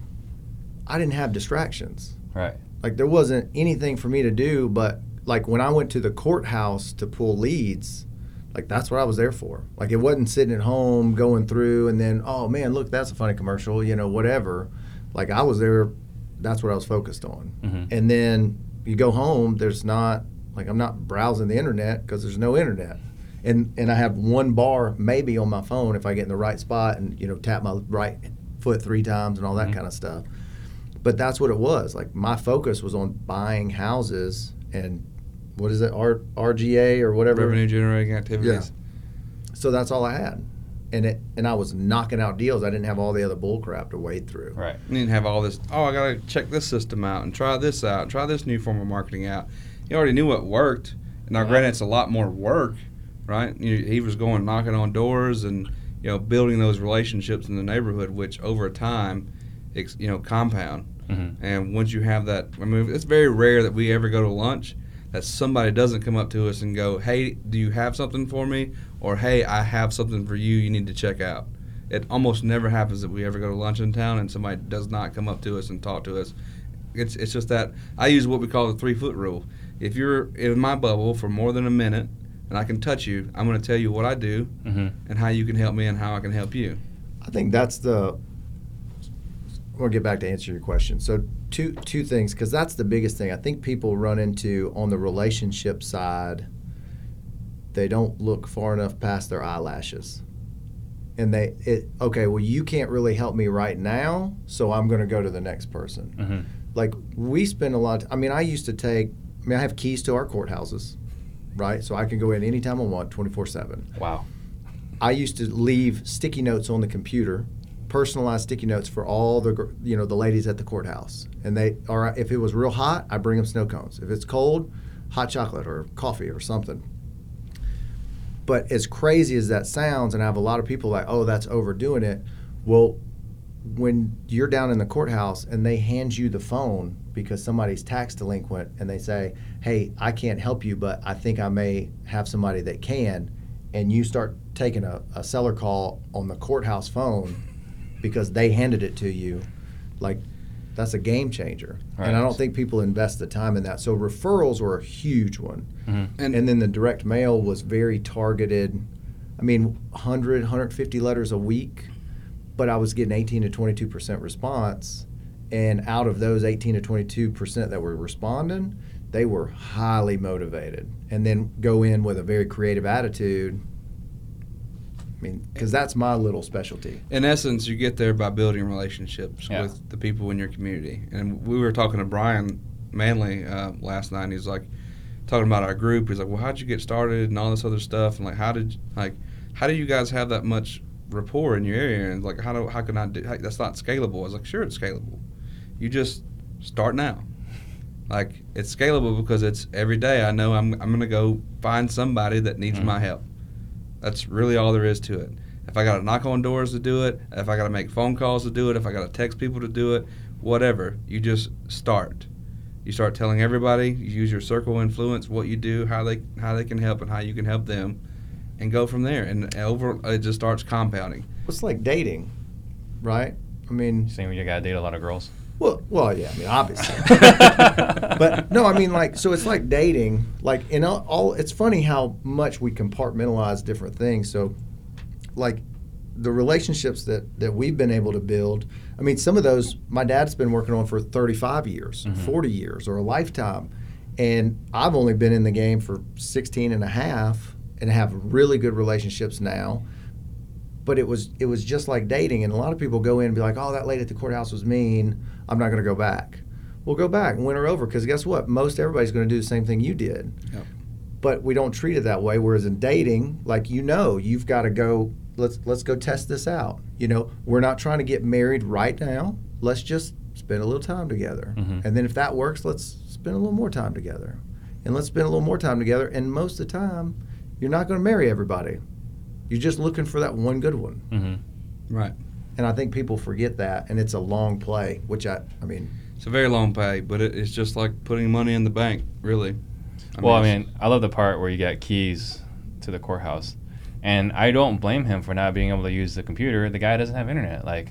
I didn't have distractions. Right. Like there wasn't anything for me to do, but like when I went to the courthouse to pull leads, like that's what I was there for. Like it wasn't sitting at home going through and then, oh man, look, that's a funny commercial, you know, whatever. Like I was there, that's what I was focused on. Mhm. And then you go home, there's not like I'm not browsing the internet because there's no internet. And and I have one bar maybe on my phone if I get in the right spot and you know tap my right foot three times and all that Mhm. kind of stuff but that's what it was. Like my focus was on buying houses and what is it, R, RGA or whatever. Revenue generating activities. So that's all I had, and it and I was knocking out deals. I didn't have all the other bull crap to wade through. Right. You didn't have all this. Oh, I gotta check this system out and try this out, and try this new form of marketing out. You already knew what worked. Now, Yeah. granted, it's a lot more work right? You, he was going knocking on doors and you know building those relationships in the neighborhood, which over time, ex, you know, compound. Mm-hmm. And once you have that, I mean, it's very rare that we ever go to lunch that somebody doesn't come up to us and go, "Hey, do you have something for me?" or "Hey, I have something for you. You need to check out." It almost never happens that we ever go to lunch in town and somebody does not come up to us and talk to us. It's it's just that I use what we call the three foot rule. If you're in my bubble for more than a minute and I can touch you, I'm going to tell you what I do Mm-hmm. and how you can help me and how I can help you. I think that's the. We'll get back to answer your question. So two two things because that's the biggest thing I think people run into on the relationship side. They don't look far enough past their eyelashes, and they it okay. Well, you can't really help me right now, so I'm going to go to the next person. Mm-hmm. Like we spend a lot. I mean, I used to take. I mean, I have keys to our courthouses, right? So I can go in anytime I want, twenty four seven. Wow. I used to leave sticky notes on the computer, personalized sticky notes for all the you know the ladies at the courthouse. And they or if it was real hot, I bring them snow cones. If it's cold, hot chocolate or coffee or something. But as crazy as that sounds, and I have a lot of people like, oh, that's overdoing it. Well, when you're down in the courthouse and they hand you the phone because somebody's tax delinquent and they say, hey, I can't help you, but I think I may have somebody that can, and you start taking a, a seller call on the courthouse phone because they handed it to you, like that's a game changer. Right. And I don't think people invest the time in that. So referrals were a huge one. Mm-hmm. And, And then the direct mail was very targeted. I mean, 100, 150 letters a week, but I was getting 18 to 22 percent response. And out of those 18 to 22 percent that were responding, they were highly motivated. And then go in with a very creative attitude. I mean, because that's my little specialty. in essence, you get there by building relationships Yeah. with the people in your community. And we were talking to Brian Manley uh, last night. And he's like talking about our group. He's like, "Well, how'd you get started and all this other stuff? And like, how did like how do you guys have that much rapport in your area? And like, how do how can I do? How, that's not scalable." I was like, "Sure, it's scalable. You just start now." Like it's scalable because it's every day. I know I'm I'm gonna go find somebody that needs Mhm. my help. That's really all there is to it. If I got to knock on doors to do it, if I got to make phone calls to do it, if I got to text people to do it, whatever, you just start. You start telling everybody. You use your circle influence, what you do, how they how they can help, and how you can help them, and go from there. And over, it just starts compounding. It's like dating, right? I mean, Saying you gotta date a lot of girls. Well, well, yeah. I mean, obviously. but no, I mean like so it's like dating. Like in all, all it's funny how much we compartmentalize different things. So like the relationships that that we've been able to build. I mean, some of those my dad's been working on for 35 years, Mhm. 40 years or a lifetime. And I've only been in the game for 16 and a half and have really good relationships now. But it was it was just like dating and a lot of people go in and be like, "Oh, that lady at the courthouse was mean. I'm not going to go back." Well, go back and win her over because guess what? Most everybody's going to do the same thing you did Yep. but we don't treat it that way. Whereas in dating, like you know, you've got to go. Let's let's go test this out. You know, we're not trying to get married right now. Let's just spend a little time together, Mhm. and then if that works, let's spend a little more time together, and let's spend a little more time together. And most of the time, you're not going to marry everybody. You're just looking for that one good one. Mm-hmm. Right. And I think people forget that, and it's a long play. Which I, I mean, It's a very long play, but it, it's just like putting money in the bank, really. well, I mean, I love the part where you get keys to the courthouse, and I don't blame him for not being able to use the computer. The guy doesn't have internet. Like,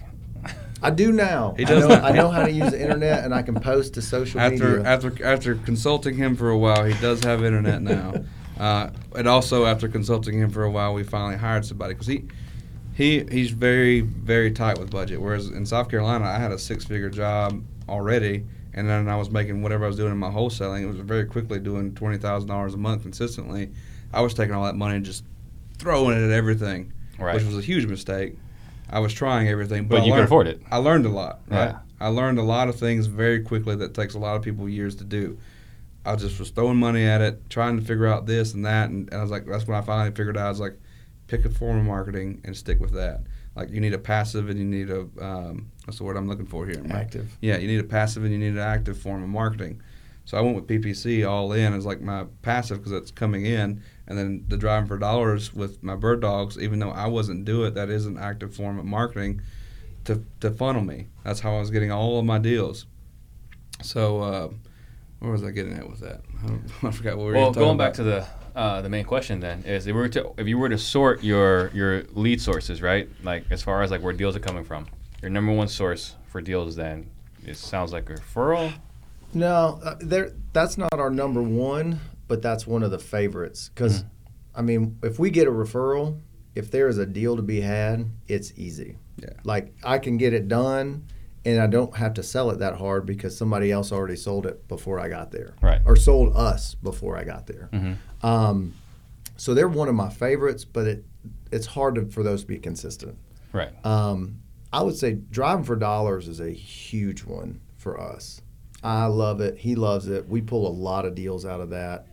I do now. He I does know. I know how to use the internet, and I can post to social after media. after after consulting him for a while, he does have internet now. uh, and also after consulting him for a while, we finally hired somebody because he he he's very very tight with budget. Whereas in South Carolina, I had a six figure job already, and then I was making whatever I was doing in my wholesaling. It was very quickly doing twenty thousand dollars a month consistently. I was taking all that money and just throwing it at everything, right? which was a huge mistake. I was trying everything, but, but I you can learned- afford it. I learned a lot. Right? Yeah. I learned a lot of things very quickly that takes a lot of people years to do. I just was throwing money at it, trying to figure out this and that, and, and I was like, that's when I finally figured out. I was like, pick a form of marketing and stick with that. Like you need a passive and you need a um, what's the word I'm looking for here? active. Yeah, you need a passive and you need an active form of marketing. So I went with PPC all in as like my passive because it's coming in, and then the driving for dollars with my bird dogs. Even though I wasn't do it, that is an active form of marketing to to funnel me. That's how I was getting all of my deals. So uh, where was I getting at with that? I, don't, I forgot what we were Well, going about. back to the uh, the main question then is if we were to if you were to sort your your lead sources right like as far as like where deals are coming from your number one source for deals then it sounds like a referral No, uh, there. That's not our number one, but that's one of the favorites. Because, Mhm. I mean, if we get a referral, if there is a deal to be had, it's easy. Yeah. Like I can get it done, and I don't have to sell it that hard because somebody else already sold it before I got there, Right. Or sold us before I got there. mm-hmm. Um, so they're one of my favorites, but it it's hard to, for those to be consistent. right Um, I would say driving for dollars is a huge one for us. I love it. He loves it. We pull a lot of deals out of that.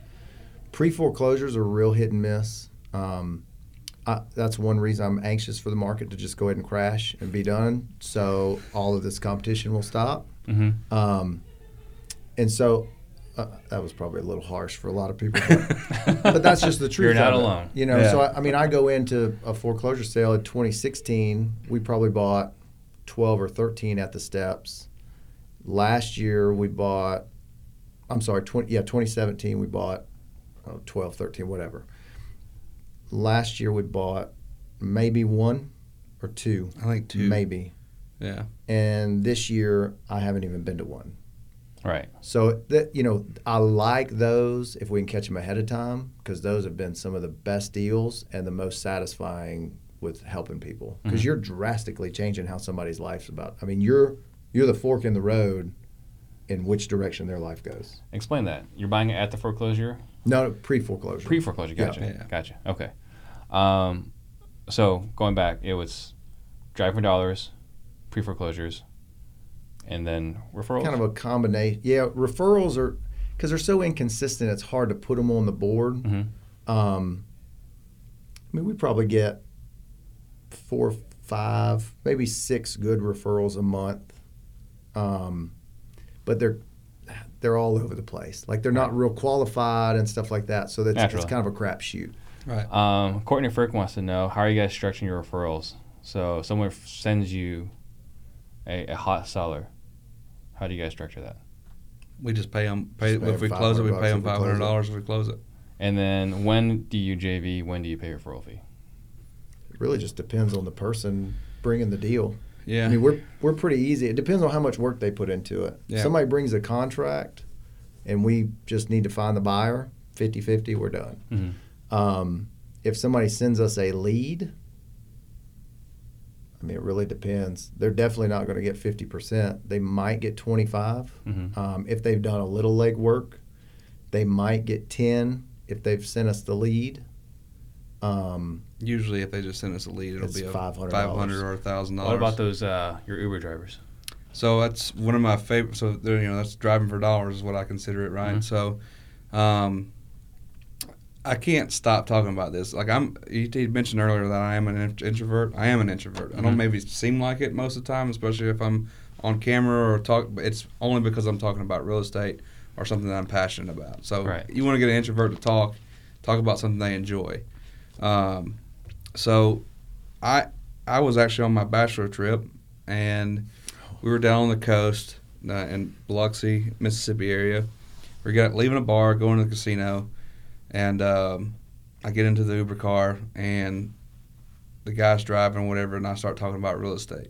Pre foreclosures are real hit and miss. Um, I, that's one reason I'm anxious for the market to just go ahead and crash and be done. So all of this competition will stop. mm-hmm. Um, and so uh, that was probably a little harsh for a lot of people, but, but that's just the truth. You're not alone. You know, Yeah. so I, I mean, I go into a foreclosure sale in 2016. We probably bought 12 or 13 at the steps. Last year we bought. I'm sorry, 20, yeah, 2017 we bought oh, 12, 13, whatever. Last year we bought maybe one or two, I think two. maybe. Yeah. And this year I haven't even been to one. right So that you know, I like those if we can catch them ahead of time because those have been some of the best deals and the most satisfying with helping people because Mhm. you're drastically changing how somebody's life's about. I mean, you're you're the fork in the road in which direction their life goes. explain that you're buying it at the foreclosure No, pre foreclosure. pre foreclosure gotcha Yeah. gotcha okay um, so going back it was drive for dollars pre foreclosures and then referrals kind of a combination. Yeah, referrals are because they're so inconsistent. It's hard to put them on the board. mm-hmm. Um, I mean, we probably get four, five, maybe six good referrals a month, um, but they're they're all over the place. Like they're not real qualified and stuff like that. So that's it's kind of a crapshoot. Right. Um, Courtney Frick wants to know how are you guys structuring your referrals? So someone f- sends you a, a hot seller. How do you guys structure that? We just pay them. Pay, Just pay if we close it, we 500 pay them bucks five if we hundred close it. dollars if we close it. And then when do you JV? When do you pay your referral fee? It really just depends on the person bringing the deal. Yeah. I mean, we're we're pretty easy. It depends on how much work they put into it. Yeah. Somebody brings a contract, and we just need to find the buyer. 50-50, we're done. Mm-hmm. Um, if somebody sends us a lead, I mean, it really depends. They're definitely not going to get 50%. They might get 25. Mm-hmm. Um, if they've done a little leg work, they might get 10 if they've sent us the lead. Um, Usually, if they just send us a lead, it'll be a $500. or a thousand dollars. What about those uh, your Uber drivers? So that's one of my favorite. So you know, that's driving for dollars is what I consider it, right? Mhm. So, um, I can't stop talking about this. Like I'm, you mentioned earlier that I am an introvert. I am an introvert. I don't Mhm. maybe seem like it most of the time, especially if I'm on camera or talk. But it's only because I'm talking about real estate or something that I'm passionate about. So Right. you want to get an introvert to talk, talk about something they enjoy. Um, so I I was actually on my bachelor trip and we were down on the coast uh, in Biloxi, Mississippi area. We got leaving a bar, going to the casino, and um, I get into the Uber car and the guy's driving whatever, and I start talking about real estate.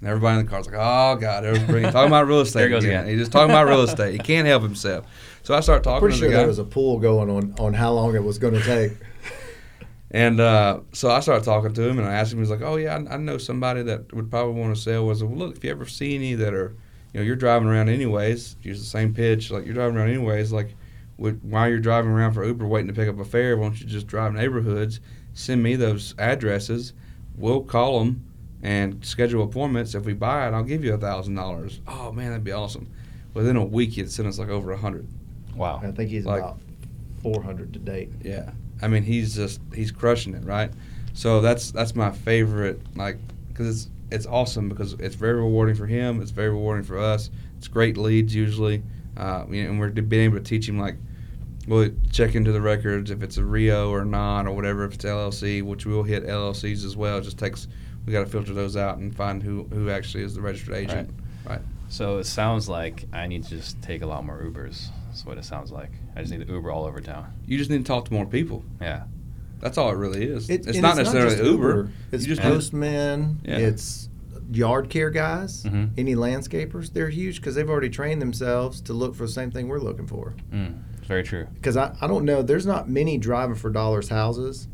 And everybody in the car's like, "Oh God, there's bringing talking about real estate There goes again." again. He's just talking about real estate. He can't help himself. So I start talking pretty to sure the guy. there was a pool going on on how long it was going to take. And uh, so I started talking to him, and I asked him. He's like, "Oh yeah, I, I know somebody that would probably want to sell." Was well, look if you ever see any that are, you know, you're driving around anyways. Use the same pitch, like you're driving around anyways. Like, with, while you're driving around for Uber waiting to pick up a fare, why don't you just drive neighborhoods? Send me those addresses. We'll call them and schedule appointments. If we buy it, I'll give you a thousand dollars. Oh man, that'd be awesome. Within a week, he'd send us like over a hundred. Wow. I think he's Like- about 400 to date. Yeah, I mean he's just he's crushing it, right? So that's that's my favorite, like, because it's it's awesome because it's very rewarding for him. It's very rewarding for us. It's great leads usually. Uh, and we're being able to teach him like, we'll check into the records if it's a REO or not or whatever if it's LLC, which we'll hit LLCs as well. It just takes we got to filter those out and find who who actually is the registered agent. Right. So it sounds like I need to just take a lot more Ubers. That's what it sounds like. I just need to Uber all over town. You just need to talk to more people. Yeah. That's all it really is. It- it's and not necessarily just Uber. It's You just Postman. Yeah. It's yard care guys. Mhm. Any landscapers. They're huge because they've already trained themselves to look for the same thing we're looking for. Mm, very true. Because I, I don't know, there's not many driving for dollars houses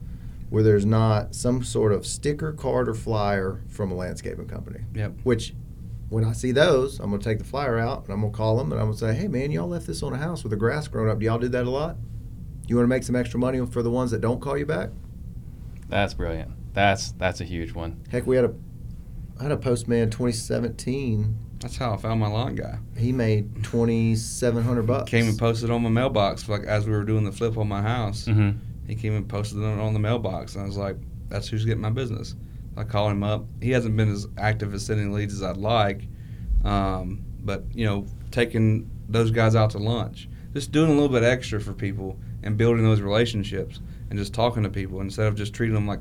where there's not some sort of sticker, card, or flyer from a landscaping company. Yep. Which, when I see those, I'm going to take the flyer out and I'm going to call them and I'm going to say, hey, man, y'all left this on a house with the grass growing up. Do y'all do that a lot? You want to make some extra money for the ones that don't call you back? That's brilliant. That's that's a huge one. Heck, we had a I had a postman 2017. That's how I found my lawn guy. He made 2,700 bucks. Came and posted on my mailbox like as we were doing the flip on my house. Mm-hmm. He came and posted it on the mailbox, and I was like, "That's who's getting my business." I called him up. He hasn't been as active as sending leads as I'd like, um, but you know, taking those guys out to lunch, just doing a little bit extra for people, and building those relationships, and just talking to people instead of just treating them like,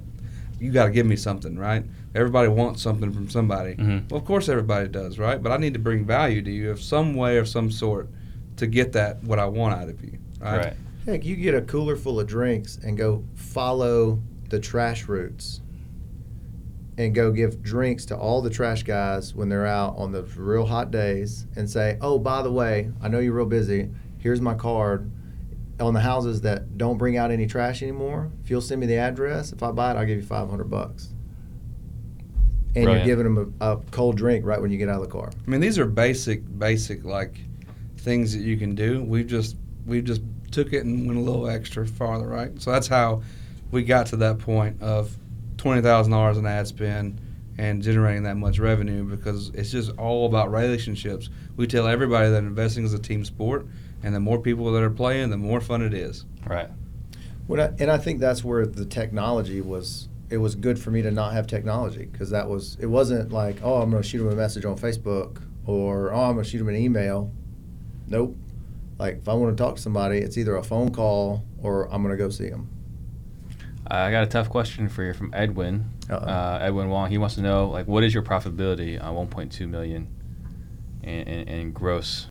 "You got to give me something," right? Everybody wants something from somebody. Mhm. Well, of course everybody does, right? But I need to bring value to you of some way or some sort to get that what I want out of you, right? Right. Heck, you get a cooler full of drinks and go follow the trash routes and go give drinks to all the trash guys when they're out on the real hot days and say, oh, by the way, I know you're real busy. Here's my card. On the houses that don't bring out any trash anymore, if you'll send me the address, if I buy it, I'll give you 500 bucks. And Brilliant. you're giving them a, a cold drink right when you get out of the car. I mean, these are basic, basic like things that you can do. We've just we've just took it and went a little extra farther, right? So that's how we got to that point of twenty thousand dollars in ad spend and generating that much revenue because it's just all about relationships. We tell everybody that investing is a team sport, and the more people that are playing, the more fun it is. Right. When I, and I think that's where the technology was. It was good for me to not have technology because that was. It wasn't like, oh, I'm going to shoot them a message on Facebook or oh, I'm going to shoot them an email. Nope. Like if I want to talk to somebody, it's either a phone call or I'm going to go see them. I got a tough question for you from Edwin. Uh, Edwin Wong. He wants to know like what is your profitability on 1.2 million in, in, in gross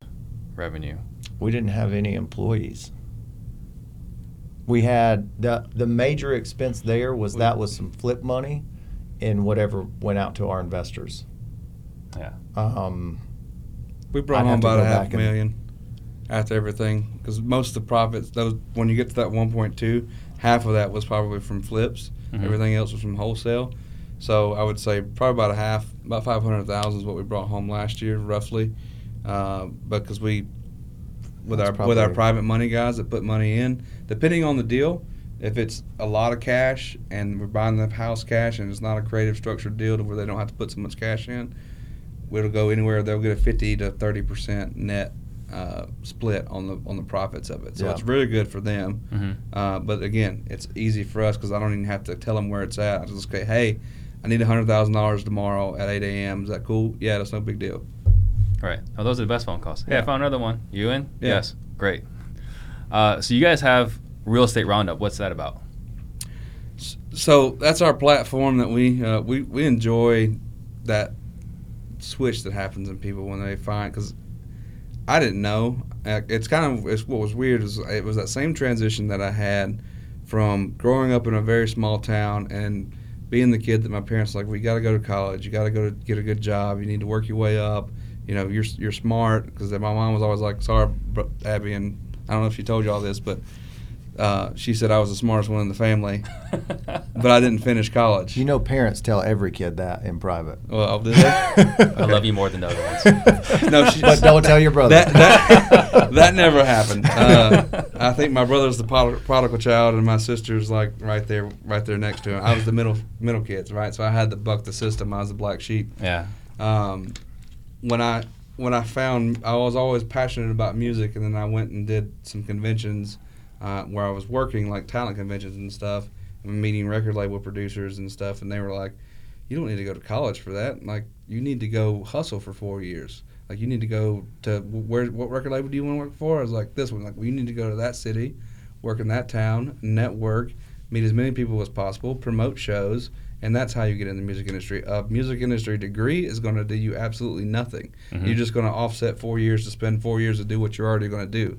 revenue? We didn't have any employees. We had the the major expense there was that was some flip money, and whatever went out to our investors. Yeah. Um, We brought I'd home about a half back and- million after everything because most of the profits, those when you get to that 1.2, half of that was probably from flips. Mhm. Everything else was from wholesale. So I would say probably about a half, about 500,000 is what we brought home last year, roughly, uh, because we, with That's our with our private money guys that put money in, depending on the deal. If it's a lot of cash and we're buying the house cash and it's not a creative structured deal to where they don't have to put so much cash in, it'll go anywhere. They'll get a fifty to thirty percent net uh, split on the on the profits of it. So Yeah. it's really good for them. Mm-hmm. Uh, but again, it's easy for us because I don't even have to tell them where it's at. I just say, hey, I need hundred thousand dollars tomorrow at eight a.m. Is that cool? Yeah, that's no big deal. Right. Oh, those are the best phone calls. Hey, I found another one. You in? Yeah. Yes. Great. Uh, so you guys have real estate roundup. What's that about? So that's our platform that we uh, we we enjoy that switch that happens in people when they find because I didn't know. Uh, It's kind of it's what was weird is it was that same transition that I had from growing up in a very small town and being the kid that my parents were like we got to go to college, you got to go to get a good job, you need to work your way up. You know, you're you're smart because my mom was always like, sorry, Abby, and I don't know if she told you all this, but uh, she said I was the smartest one in the family, but I didn't finish college. you know, parents tell every kid that in private. Well, did they? I love you more than the other ones. No, she- but don't tell your brother. That that, that never happened. Uh, I think my brother's the prod- prodigal child, and my sister's like right there, right there next to him. I was the middle middle kids, right? So I had to buck the system. I was the black sheep. yeah. Um, when I when I found I was always passionate about music, and then I went and did some conventions uh, where I was working, like talent conventions and stuff, and meeting record label producers and stuff, and they were like, "You don't need to go to college for that. Like, you need to go hustle for four years." Like you need to go to where? What record label do you want to work for? I was like this one. Like well, you need to go to that city, work in that town, network, meet as many people as possible, promote shows, and that's how you get in the music industry. A music industry degree is going to do you absolutely nothing. Mhm. You're just going to offset four years to spend four years to do what you're already going to do.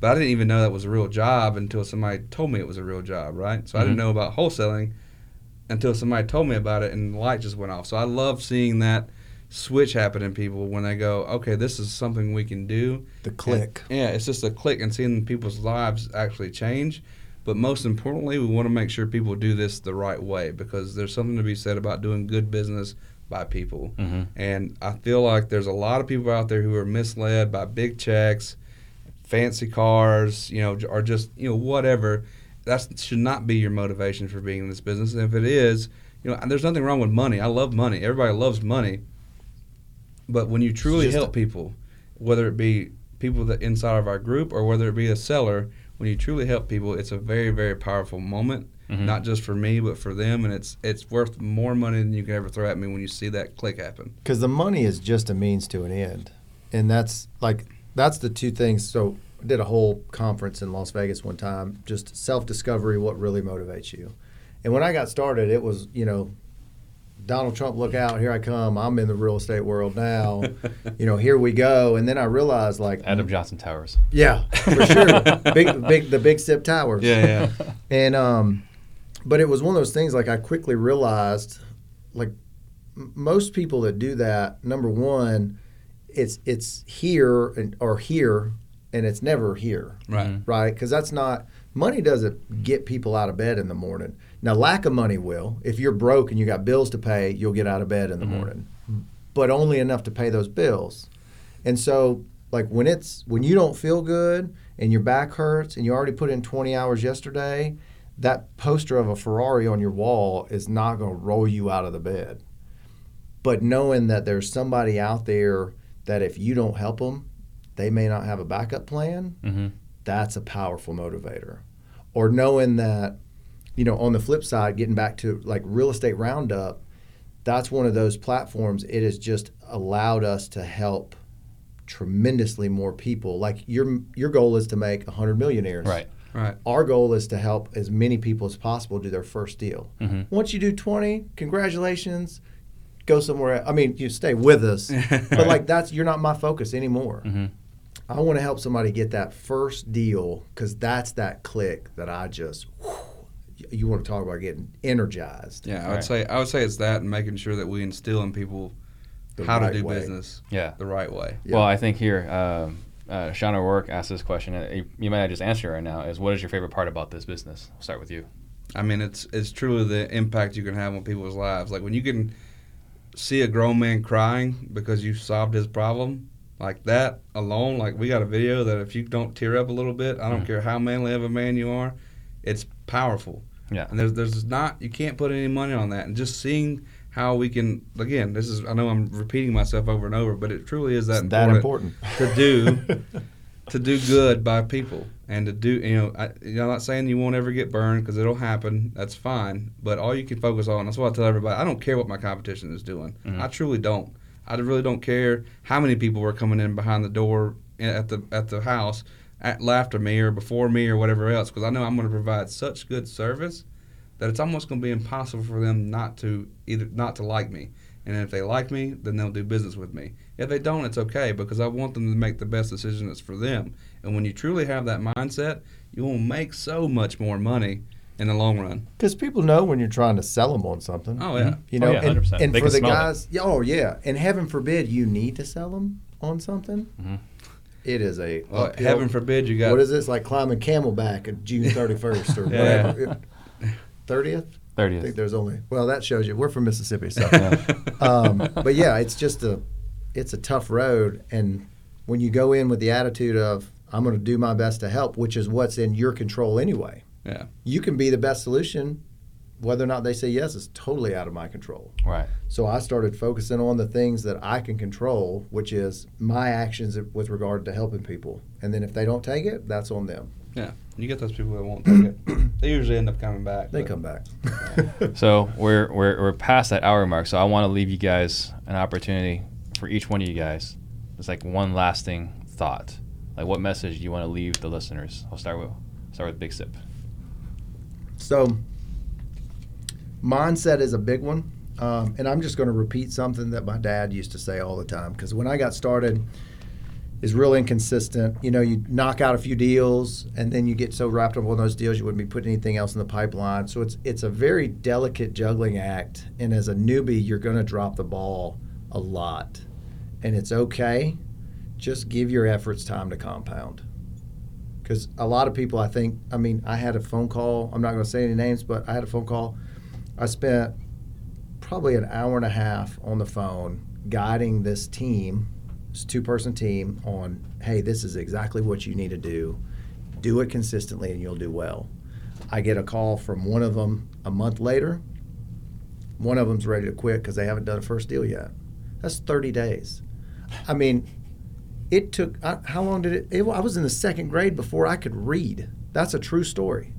But I didn't even know that was a real job until somebody told me it was a real job, right? So I didn't Mhm. know about wholesaling until somebody told me about it and the light just went off. So I love seeing that switch happen in people when they go, okay, this is something we can do. The click. And- yeah, it's just a click and seeing people's lives actually change. But most importantly, we want to make sure people do this the right way because there's something to be said about doing good business by people. Mm-hmm. And I feel like there's a lot of people out there who are misled by big checks, fancy cars, you know, or just, you know, whatever. That should not be your motivation for being in this business. And if it is, you know, there's nothing wrong with money. I love money. Everybody loves money. But when you truly help people, whether it be people that inside of our group or whether it be a seller, when you truly help people, it's a very, very powerful moment. Mhm. Not just for me, but for them, and it's it's worth more money than you can ever throw at me when you see that click happen. because the money is just a means to an end and that's like that's the two things so i did a whole conference in las vegas one time just self-discovery what really motivates you and when i got started it was you know donald trump look out here i come i'm in the real estate world now you know here we go and then i realized like Adam Johnson Towers. yeah for sure big big the big step towers yeah. yeah. and um, but it was one of those things like I quickly realized, like m- most people that do that, number one, it's it's here and or here, and it's never here, Right. Right? Because that's not money doesn't get people out of bed in the morning. Now, lack of money will. If you're broke and you got bills to pay, you'll get out of bed in the Mhm. morning, but only enough to pay those bills. And so, like when it's when you don't feel good and your back hurts and you already put in 20 hours yesterday, that poster of a Ferrari on your wall is not going to roll you out of the bed. But knowing that there's somebody out there that if you don't help them, they may not have a backup plan, Mm-hmm. that's a powerful motivator. Or knowing that, you know, on the flip side, getting back to like real estate roundup, that's one of those platforms. It has just allowed us to help tremendously more people. Like your your goal is to make 100 millionaires. Right. Right. Our goal is to help as many people as possible do their first deal. Mm-hmm. Once you do 20, congratulations. Go somewhere. else. I mean, you stay with us, but like that's you're not my focus anymore. Mm-hmm. I want to help somebody get that first deal because that's that click that I just. You want to talk about getting energized. Yeah, I would Right. say I would say it's that and making sure that we instill in people The how right to do way. business Yeah. the right way. Yeah. Well, I think here, um, uh, Sean O'Rourke asked this question. Uh, you, you might just answer it right now. Is what is your favorite part about this business? I'll start with you. I mean, it's it's truly the impact you can have on people's lives. Like when you can see a grown man crying because you solved his problem, like that alone. Like we got a video that if you don't tear up a little bit, I don't Mhm. care how manly of a man you are, it's powerful. Yeah. And there's there's not you can't put any money on that. And just seeing how we can again, this is I know I'm repeating myself over and over, but it truly is that It's that important important. to do to do good by people and to do you know I, you know, I'm not saying you won't ever get burned because it'll happen that's fine but all you can focus on that's what I tell everybody I don't care what my competition is doing Mhm. I truly don't I really don't care how many people were coming in behind the door at the at the house after me or before me or whatever else because I know I'm going to provide such good service that it's almost going to be impossible for them not to either not to like me and if they like me then they'll do business with me if they don't, it's okay because I want them to make the best decision that's for them. And when you truly have that mindset, you will make so much more money in the long run. Because people know when you're trying to sell them on something. Oh yeah, You Oh, know, yeah, and, 100%. and They for can the smell it. guys, yeah, oh yeah, and heaven forbid you need to sell them on something. Mhm. It is a well, uphill- heaven forbid you got what is this like climbing Camelback at June 31st or Yeah. whatever? Thirtieth. 30th. I think there's only well that shows you we're from Mississippi, so. Yeah. um, but yeah, it's just a it's a tough road, and when you go in with the attitude of I'm going to do my best to help, which is what's in your control anyway. Yeah. You can be the best solution. Whether or not they say yes is totally out of my control. Right. So I started focusing on the things that I can control, which is my actions with regard to helping people. And then if they don't take it, that's on them. yeah. You get those people that won't take it. They usually end up coming back. They but- come back. So we're we're we're past that hour mark. So I want to leave you guys an opportunity for each one of you guys It's like one lasting thought. Like, what message do you want to leave the listeners? I'll start with start with Big Sip. So, mindset is a big one. Um, and I'm just going to repeat something that my dad used to say all the time because when I got started, is real inconsistent. You know, you knock out a few deals, and then you get so wrapped up on those deals, you wouldn't be putting anything else in the pipeline. So it's it's a very delicate juggling act. And as a newbie, you're going to drop the ball a lot, and it's okay. Just give your efforts time to compound. Because a lot of people, I think, I mean, I had a phone call. I'm not going to say any names, but I had a phone call. I spent probably an hour and a half on the phone guiding this team this two person team on hey this is exactly what you need to do. Do it consistently and you'll do well. I get a call from one of them a month later. One of them's ready to quit because they haven't done a first deal yet. That's 30 days. I mean it took I, how long did it, it i was in the second grade before i could read. That's a true story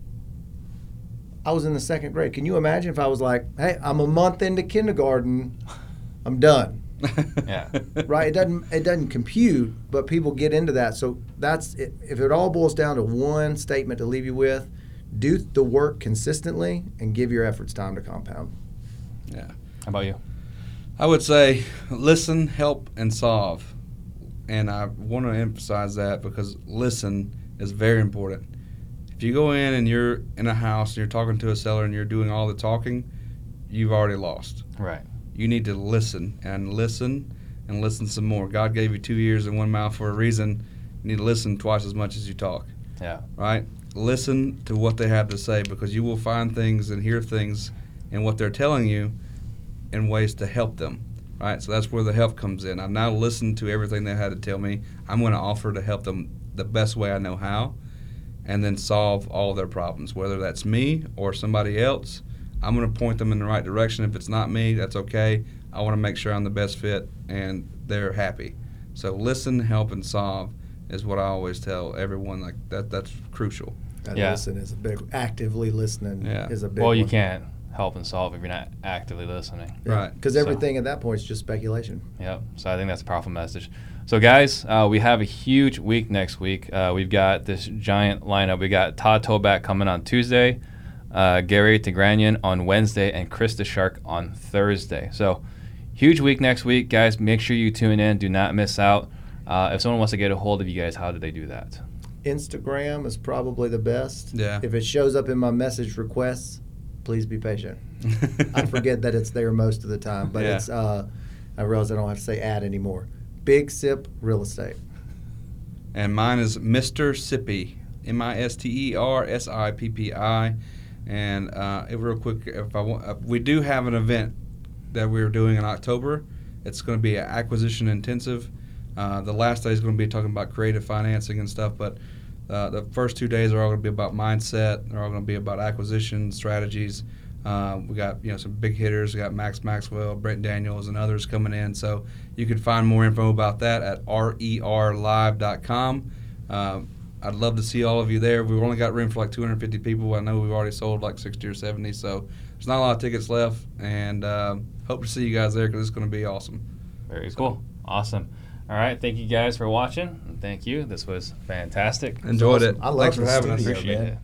i was in the second grade can you imagine if i was like hey i'm a month into kindergarten i'm done Yeah. right? It doesn't it doesn't compute, but people get into that. So that's it, if it all boils down to one statement to leave you with: do the work consistently and give your efforts time to compound. Yeah. How about you? I would say listen, help, and solve. And I want to emphasize that because listen is very important. If you go in and you're in a house and you're talking to a seller and you're doing all the talking, you've already lost. Right. You need to listen and listen and listen some more. God gave you two ears and one mouth for a reason. You need to listen twice as much as you talk Yeah. right? Listen to what they have to say because you will find things and hear things in what they're telling you in ways to help them, right? So that's where the help comes in. I've now listened to everything they had to tell me. I'm going to offer to help them the best way I know how and then solve all their problems, whether that's me or somebody else. I'm going to point them in the right direction. If it's not me, that's okay. I want to make sure I'm the best fit and they're happy. So listen, help, and solve is what I always tell everyone. Like that, that's crucial. And Yeah. listen is a big. Actively listening Yeah. is a big. Well, you one. can't help and solve if you're not actively listening. Right. Because So- everything at that point is just speculation. Yep. So I think that's a powerful message. So guys, uh, we have a huge week next week. Uh, we've got this giant lineup. We got Todd Toback coming on Tuesday, uh, Gary Tigranian on Wednesday, and Chris the Shark on Thursday. So huge week next week, guys. Make sure you tune in. Do not miss out. Uh, if someone wants to get a hold of you guys, how do they do that? Instagram is probably the best. Yeah. If it shows up in my message requests, please be patient. I forget that it's there most of the time, but Yeah. it's. Uh, I realize I don't have to say ad anymore. Big Sip Real Estate. and mine is Mr. Sippy, M I S T E R S I P P I. And uh, real quick, if I want, uh, we do have an event that we're doing in October. It's going to be acquisition intensive. Uh, the last day is going to be talking about creative financing and stuff, but uh, the first two days are all going to be about mindset. They're all going to be about acquisition strategies. Uh, we got you know some big hitters. We got Max Maxwell, Brent Daniels, and others coming in. So you can find more info about that at rerlive.com. Uh, I'd love to see all of you there. We've only got room for like 250 people. I know we've already sold like 60 or 70, so there's not a lot of tickets left. And uh, hope to see you guys there because it's going to be awesome. Very cool. Awesome. All right. Thank you guys for watching. Thank you. This was fantastic. Enjoyed it. I love Thanks for the having us. Appreciate man. it.